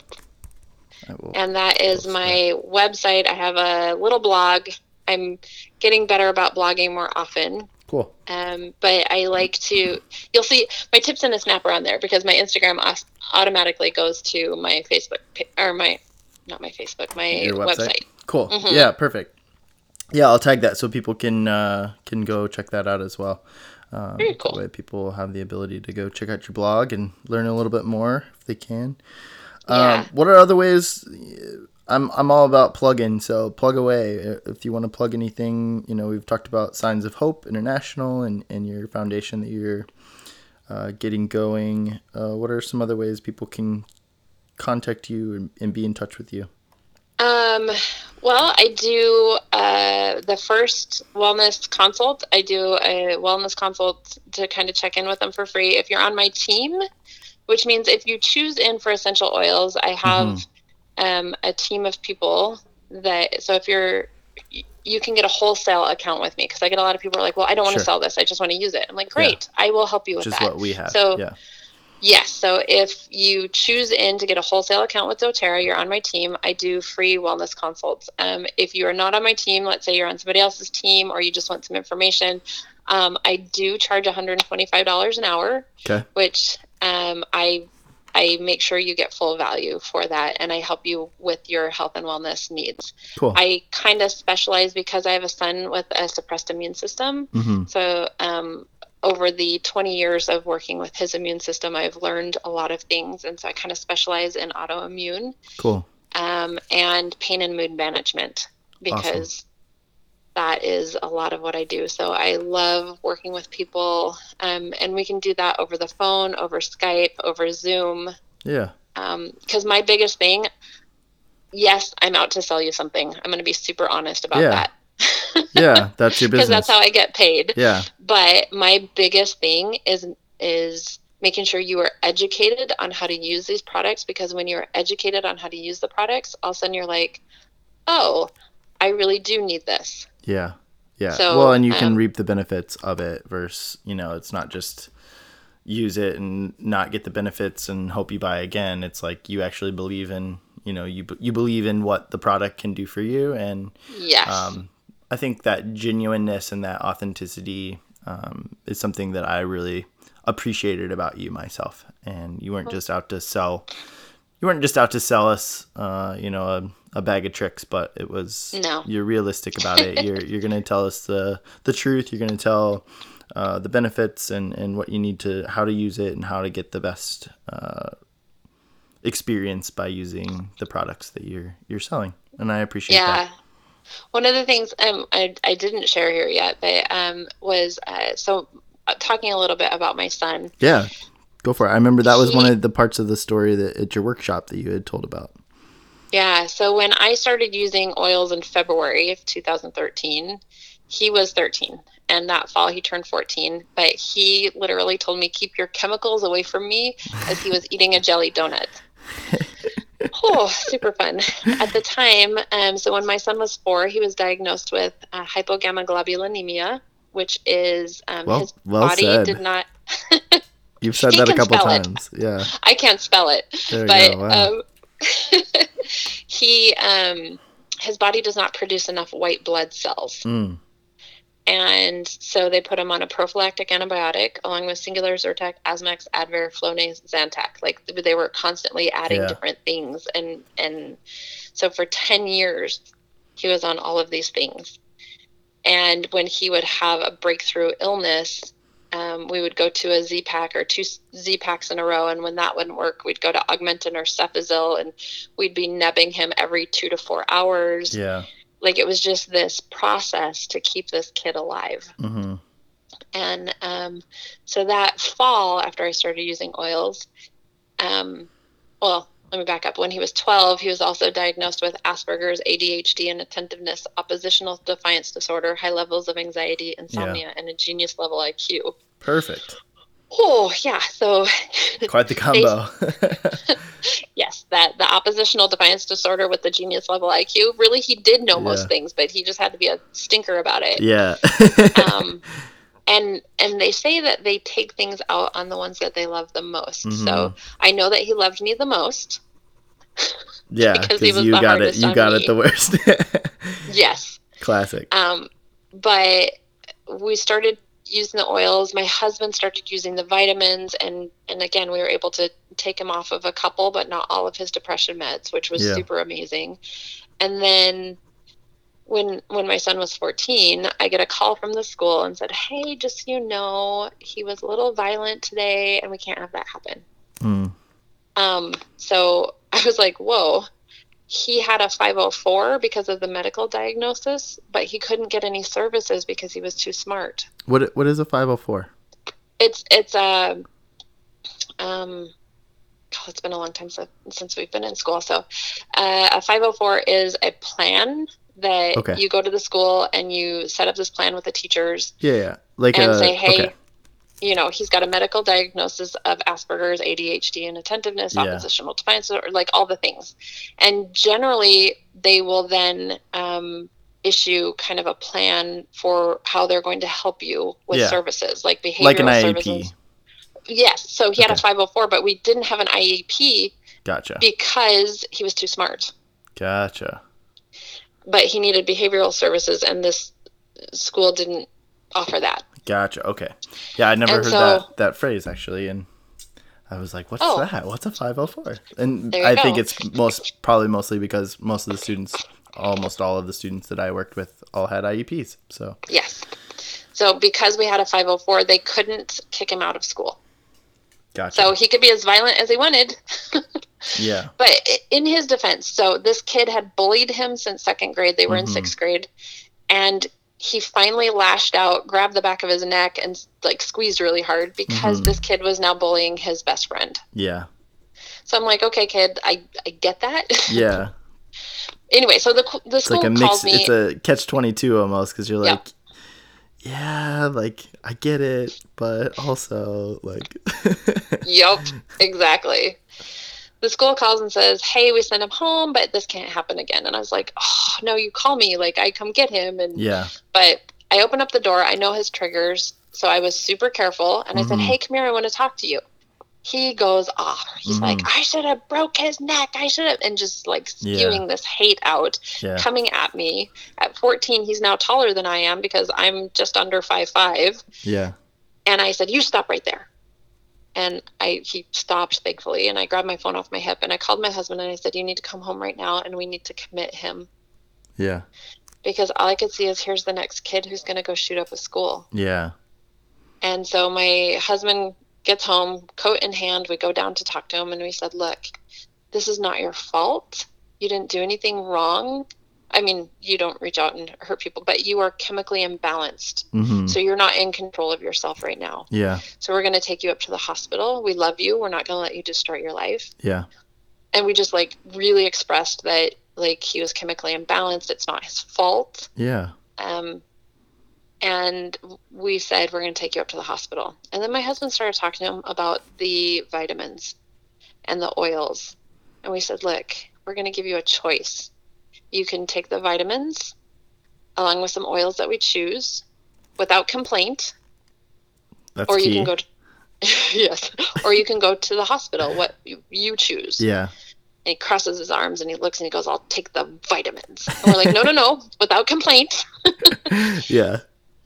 And that is my website. I have a little blog. I'm getting better about blogging more often. Cool. Um, but I like to, you'll see my tips and a snapper on there because my Instagram automatically goes to my Facebook or my, not my Facebook, my website. website? Cool. Mhm. Yeah, perfect. Yeah, I'll tag that so people can uh, can go check that out as well. Um, Very cool. That way people have the ability to go check out your blog and learn a little bit more if they can. Yeah. Um, what are other ways? I'm I'm all about plug-in, so plug away. If you want to plug anything, you know, we've talked about Signs of Hope International and, and your foundation that you're uh, getting going. Uh, what are some other ways people can contact you and, and be in touch with you? Um, well, I do uh, the first wellness consult. I do a wellness consult to kind of check in with them for free. If you're on my team, which means if you choose in for essential oils, I have um, a team of people that. So if you're, you can get a wholesale account with me because I get a lot of people are like, well, I don't want to Sure. sell this. I just want to use it. I'm like, great, I will help you with Which is that. what we have. So- yeah. Yes. So if you choose in to get a wholesale account with doTERRA, you're on my team. I do free wellness consults. Um, if you are not on my team, let's say you're on somebody else's team or you just want some information, um, I do charge $125 an hour, Okay. which um, I I make sure you get full value for that, and I help you with your health and wellness needs. Cool. I kind of specialize because I have a son with a suppressed immune system. hmm So, um, over the 20 years of working with his immune system, I've learned a lot of things. And so I kind of specialize in autoimmune Cool. um, and pain and mood management because that is a lot of what I do. So I love working with people, um, and we can do that over the phone, over Skype, over Zoom. Yeah. Because my biggest thing, yes, I'm out to sell you something. I'm going to be super honest about Yeah. that. Yeah. That's your business. Because that's how I get paid. yeah. but my biggest thing is is making sure you are educated on how to use these products because when you're educated on how to use the products all of a sudden you're like oh i really do need this Yeah. Yeah. So, well, and you can um, reap the benefits of it versus, you know, it's not just use it and not get the benefits and hope you buy again. It's like you actually believe in, you know, you you believe in what the product can do for you and yes um, I think that genuineness and that authenticity um, is something that I really appreciated about you myself. And you weren't just out to sell, you weren't just out to sell us, uh, you know, a, a bag of tricks, but it was No. you're realistic about it. you're you're gonna tell us the the truth. You're gonna tell uh, the benefits and and what you need to how to use it and how to get the best uh, experience by using the products that you're you're selling. And I appreciate that. yeah one of the things um, I, I didn't share here yet but um, was uh, so uh, talking a little bit about my son Yeah, go for it. I remember that was one of the parts of the story that at your workshop that you had told about. Yeah. So when I started using oils in February of 2013, he was 13. And that fall he turned 14. But he literally told me, keep your chemicals away from me as he was eating a jelly donut. oh, super fun. At the time, um, so when my son was four, he was diagnosed with uh, hypogammaglobulinemia, which is um, Well- his well body said. did not. You've said that a couple spell it. times. Yeah, I can't spell it there you but go. Wow. um, he um, his body does not produce enough white blood cells, Mm, and so they put him on a prophylactic antibiotic along with Singulair, Zyrtec, Asmax, Advair, Flonase, Zantac. Like they were constantly adding Yeah. different things, and and so for ten years he was on all of these things. And when he would have a breakthrough illness, um, we would go to a Z pack or two Z packs in a row. And when that wouldn't work, we'd go to Augmentin or Cefzil, and we'd be nebbing him every two to four hours. yeah, like it was just this process to keep this kid alive. Mm-hmm. And um, so that fall, after I started using oils, um, well, let me back up. When he was 12, he was also diagnosed with Asperger's, ADHD, and attentiveness, oppositional defiance disorder, high levels of anxiety, insomnia, and a genius level IQ. Perfect. Oh, yeah. So, Quite the combo. yes, that the oppositional defiance disorder with the genius level IQ, really, he did know Yeah. most things, but he just had to be a stinker about it. yeah. um, and and they say that they take things out on the ones that they love the most. So Mhm. I know that he loved me the most. yeah, because because he was you the got it. You got me. it the worst. Yes. Classic. Um, but we started using the oils. My husband started using the vitamins, and and again, we were able to take him off of a couple, but not all of his depression meds, which was Yeah. super amazing. And then when when my son was 14, I get a call from the school and said, "Hey, just so you know, he was a little violent today, and we can't have that happen." Mm. Um, so I was like, whoa. He had a 504 because of the medical diagnosis, but he couldn't get any services because he was too smart. What What is a five hundred four? It's it's a um, God, it's been a long time since, since we've been in school. So uh, a 504 is a plan that Okay. you go to the school and you set up this plan with the teachers Yeah, yeah. Like and a say, hey, okay. you know, he's got a medical diagnosis of Asperger's, ADHD, and attentiveness, Yeah. oppositional defiance, or like all the things. And generally, they will then um, issue kind of a plan for how they're going to help you with Yeah. services, like behavioral like an IEP. services. Yes. So he had a 504, but we didn't have an IEP Gotcha. because he was too smart. Gotcha. But he needed behavioral services, and this school didn't offer that. Gotcha. Okay. Yeah, I never And heard so- that that phrase actually, and I was like, "What's Oh. that? What's a 504?" And I think it's most probably mostly because most of the students, almost all of the students that I worked with, all had IEPs. So Yes. So because we had a 504, they couldn't kick him out of school. gotcha. So he could be as violent as he wanted. yeah. but in his defense, so this kid had bullied him since second grade. They were Mhm. in sixth grade. And he finally lashed out, grabbed the back of his neck, and like squeezed really hard because Mhm. this kid was now bullying his best friend. Yeah. So I'm like, okay, kid, I, I get that. Yeah. anyway, so the, the It's school like a calls mix. me. It's a catch twenty two almost because you're Yeah. like, yeah, like I get it, but also like, Yep, exactly. The school calls and says, "Hey, we sent him home, but this can't happen again." And I was like, "Oh no, you call me, like I come get him." And yeah, but I open up the door. I know his triggers, so I was super careful. And I said, Mhm. "Hey, come here. I want to talk to you." He goes off. He's like, Mhm. "I should have broke his neck. I should have," and just like Yeah. spewing this hate out, yeah, coming at me. At 14, he's now taller than I am because I'm just under five five. yeah, And I said, "You stop right there." And I he stopped thankfully, and I grabbed my phone off my hip and I called my husband and I said, "You need to come home right now, and we need to commit him yeah, because all I could see is here's the next kid who's going to go shoot up a school." yeah, And so my husband gets home, coat in hand. We go down to talk to him, and we said, "Look, this is not your fault. You didn't do anything wrong. I mean, you don't reach out and hurt people, but you are chemically imbalanced, hmm so you're not in control of yourself right now." yeah, So we're going to take you up to the hospital. We love you. We're not going to let you destroy your life. yeah, And we just like really expressed that like he was chemically imbalanced. It's not his fault. yeah, Um, and we said we're going to take you up to the hospital. And then my husband started talking to him about the vitamins and the oils. And we said, look, we're going to give you a choice. You can take the vitamins along with some oils that we choose without complaint that's or key. you can go to yes or you can go to the hospital what you, you choose yeah, and he crosses his arms and he looks and he goes i'll take the vitamins and we're like no no no without complaint yeah.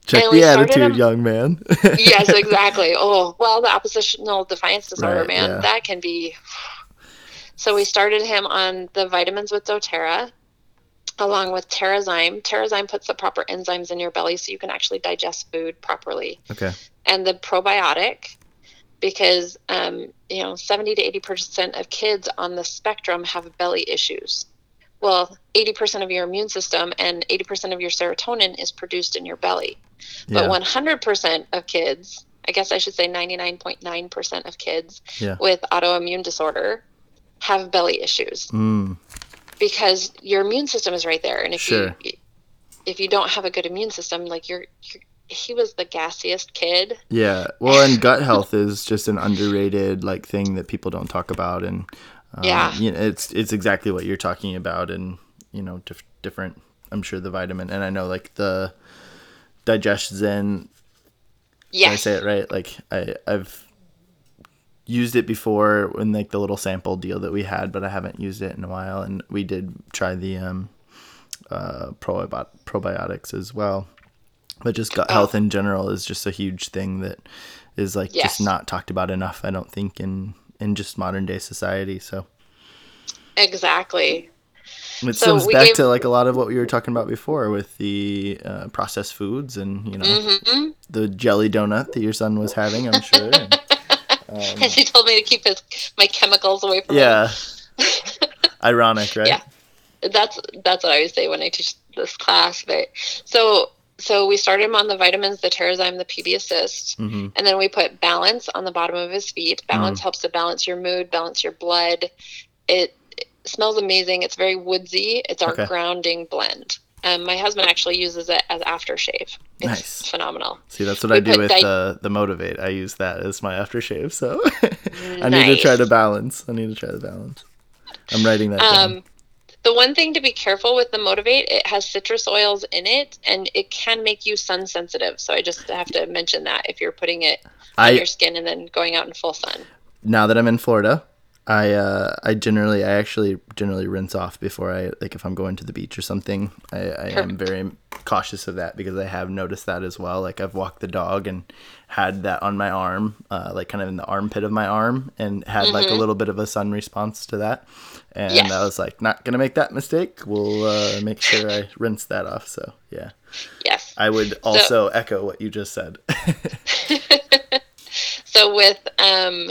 Check And the attitude, him- young man. yes exactly oh well the oppositional defiance disorder Right, man yeah. that can be so we started him on the vitamins with doterra along with Terrazyme. Terrazyme puts the proper enzymes in your belly so you can actually digest food properly. okay. and the probiotic because um, you know 70 to 80 percent of kids on the spectrum have belly issues well, 80% of your immune system and 80% of your serotonin is produced in your belly. Yeah. But 100% of kids, I guess I should say 99.9% of kids Yeah. with autoimmune disorder have belly issues Mm. Because your immune system is right there. And if Sure. you if you don't have a good immune system, like you're, you're he was the gassiest kid. Yeah. Well, and gut health is just an underrated like thing that people don't talk about, and um, Yeah. you know, it's it's exactly what you're talking about, and you know, dif- different. I'm sure the vitamin, and I know like the digestion. Did I say it right? Like I I've used it before in like the little sample deal that we had, but I haven't used it in a while, and we did try the um uh probiot- probiotics as well. But just gut Oh. health in general is just a huge thing that is like Yes. just not talked about enough. I don't think in in just modern day society. So Exactly. it So comes back gave- to like a lot of what we were talking about before with the uh, processed foods and you know hmm the jelly donut that your son was having. I'm sure. and, um, And he told me to keep his my chemicals away from him. yeah. Ironic, right? Yeah. that's that's what I always say when I teach this class. But so so we started him on the vitamins, the Terrazyme, the PB Assist, hmm and then we put balance on the bottom of his feet. Balance helps to balance your mood, balance your blood. It, it smells amazing. It's very woodsy. It's our Okay. grounding blend. Um, my husband actually uses it as aftershave. It's Nice. phenomenal. See, that's what We I do with di- the the motivate. I use that as my aftershave. So I need to try Nice. to balance. I need to try to balance. I'm writing that down. Um, the one thing to be careful with the Motivate, it has citrus oils in it, and it can make you sun sensitive. So I just have to mention that if you're putting it on I your skin and then going out in full sun. now that I'm in Florida, I uh, I generally I actually generally rinse off before I like if I'm going to the beach or something. I, I am very cautious of that because I have noticed that as well. Like I've walked the dog and had that on my arm, uh, like kind of in the armpit of my arm, and had like a little bit of a sun response to that. And Yes. I was like, not gonna make that mistake. We'll uh, make sure I rinse that off. So yeah, Yes. I would also echo what you just said. So with um,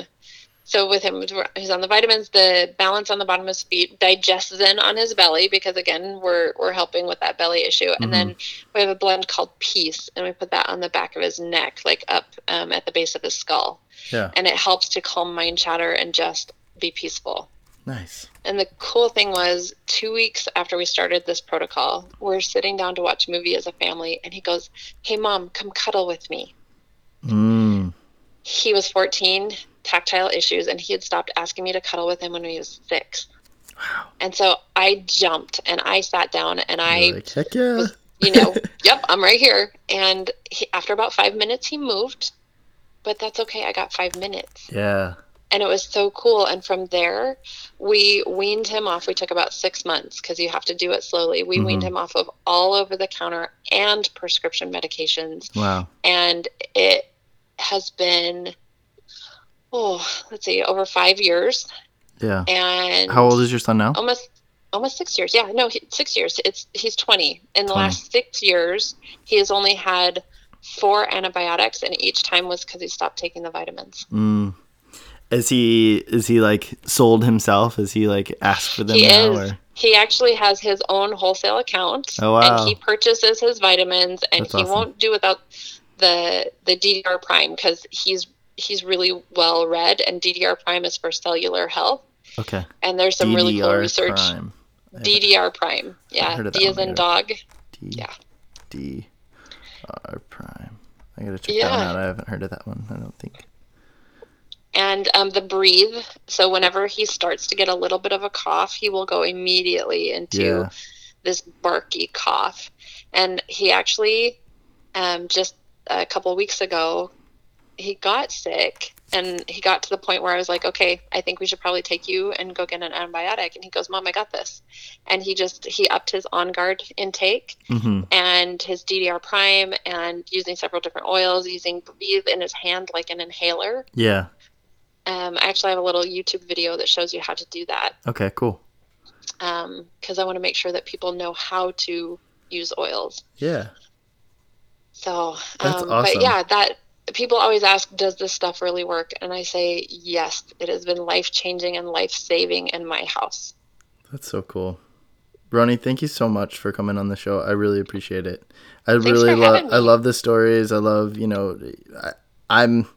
so with him, he's on the vitamins. The balance on the bottom of his feet, DigestZen on his belly, because again, we're we're helping with that belly issue. And then we have a blend called Peace, and we put that on the back of his neck, like up um, at the base of his skull, yeah, and it helps to calm mind chatter and just be peaceful. nice. And the cool thing was, two weeks after we started this protocol, we're sitting down to watch a movie as a family, and he goes, "Hey, mom, come cuddle with me." Mm. he was 14 tactile issues and he had stopped asking me to cuddle with him when he was six Wow. and so i jumped and i sat down and i like, heck yeah. you know yep i'm right here and he, after about five minutes he moved but that's okay i got five minutes yeah. and it was so cool and from there we weaned him off we took about six months because you have to do it slowly we weaned Mhm. him off of all over the counter and prescription medications Wow. and it has been oh let's see over five years Yeah. and How old is your son now? almost almost six years yeah no he, six years it's he's 20 in the 20. last six years he has only had four antibiotics and each time was because he stopped taking the vitamins Mm. Is he is he like sold himself? Is he like asked for them he now? is Or? he actually has his own wholesale account Oh, wow. and he purchases his vitamins and That's he awesome. won't do without the the ddr prime because he's he's really well read and ddr prime is for cellular health Okay. and there's some really cool research Prime. Ddr prime yeah heard of that d as in dog D, yeah. D R Prime. I gotta check that one out. I haven't heard of that one. I don't think. and um, the breathe so whenever he starts to get a little bit of a cough he will go immediately into Yeah. this barky cough and he actually um, just a couple weeks ago he got sick and he got to the point where i was like okay i think we should probably take you and go get an antibiotic and he goes mom i got this and he just he upped his on guard intake Mm-hmm. and his ddr prime and using several different oils using breathe in his hand like an inhaler Yeah. um, I actually have a little YouTube video that shows you how to do that Okay. Cool. because I want to make sure that people know how to use oils. Yeah. So, That's um, awesome. but yeah, that people always ask, does this stuff really work? And I say, yes, it has been life changing and life saving in my house. That's so cool. Ronai, thank you so much for coming on the show. I really appreciate it. I Thanks really love I love the stories. I love, you know, I, I'm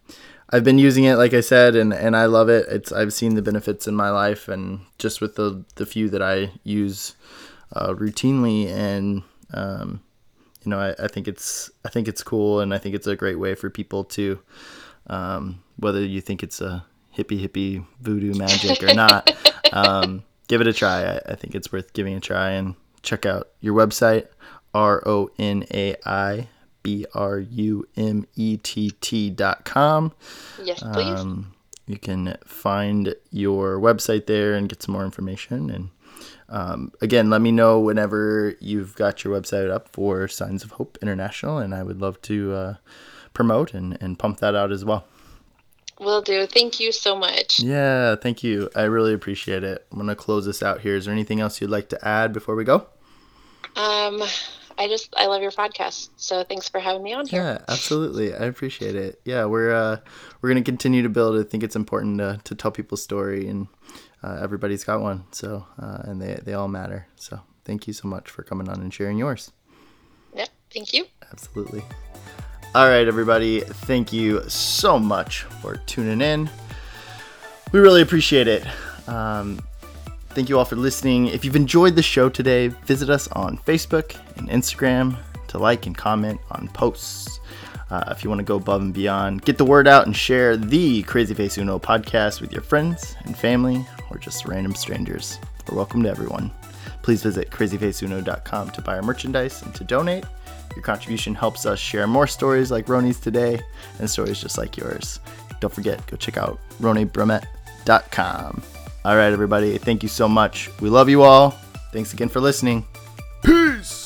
I've been using it like I said and and I love it. It's I've seen the benefits in my life and just with the the few that I use uh, routinely and um you know, I, I think it's I think it's cool and I think it's a great way for people to um, whether you think it's a hippie hippie voodoo magic or not, um, give it a try. I, I think it's worth giving a try and check out your website, R O N A I B R U M E T T dot com. Yes, please. Um, you can find your website there and get some more information. And um, again, let me know whenever you've got your website up for Signs of Hope International, and I would love to uh, promote and, and pump that out as well. Will do. Thank you so much. Yeah, thank you. I really appreciate it. I'm going to close this out here. Is there anything else you'd like to add before we go? Um, I just I love your podcast. So thanks for having me on here. Yeah, absolutely. I appreciate it. Yeah, we're uh, we're gonna continue to build. I think it's important to, to tell people's story, and uh, everybody's got one. So uh, and they they all matter. So thank you so much for coming on and sharing yours. Yeah, Thank you. Absolutely. All right, everybody. Thank you so much for tuning in. We really appreciate it. Um, thank you all for listening. If you've enjoyed the show today, visit us on Facebook and Instagram to like and comment on posts. Uh, if you want to go above and beyond, get the word out and share the Crazy Face Uno podcast with your friends and family or just random strangers. We're welcome to everyone. Please visit crazyfaceuno.com to buy our merchandise and to donate. Your contribution helps us share more stories like Ronai's today and stories just like yours. Don't forget, go check out ronaibrumett.com. All right, everybody, thank you so much. We love you all. Thanks again for listening. Peace.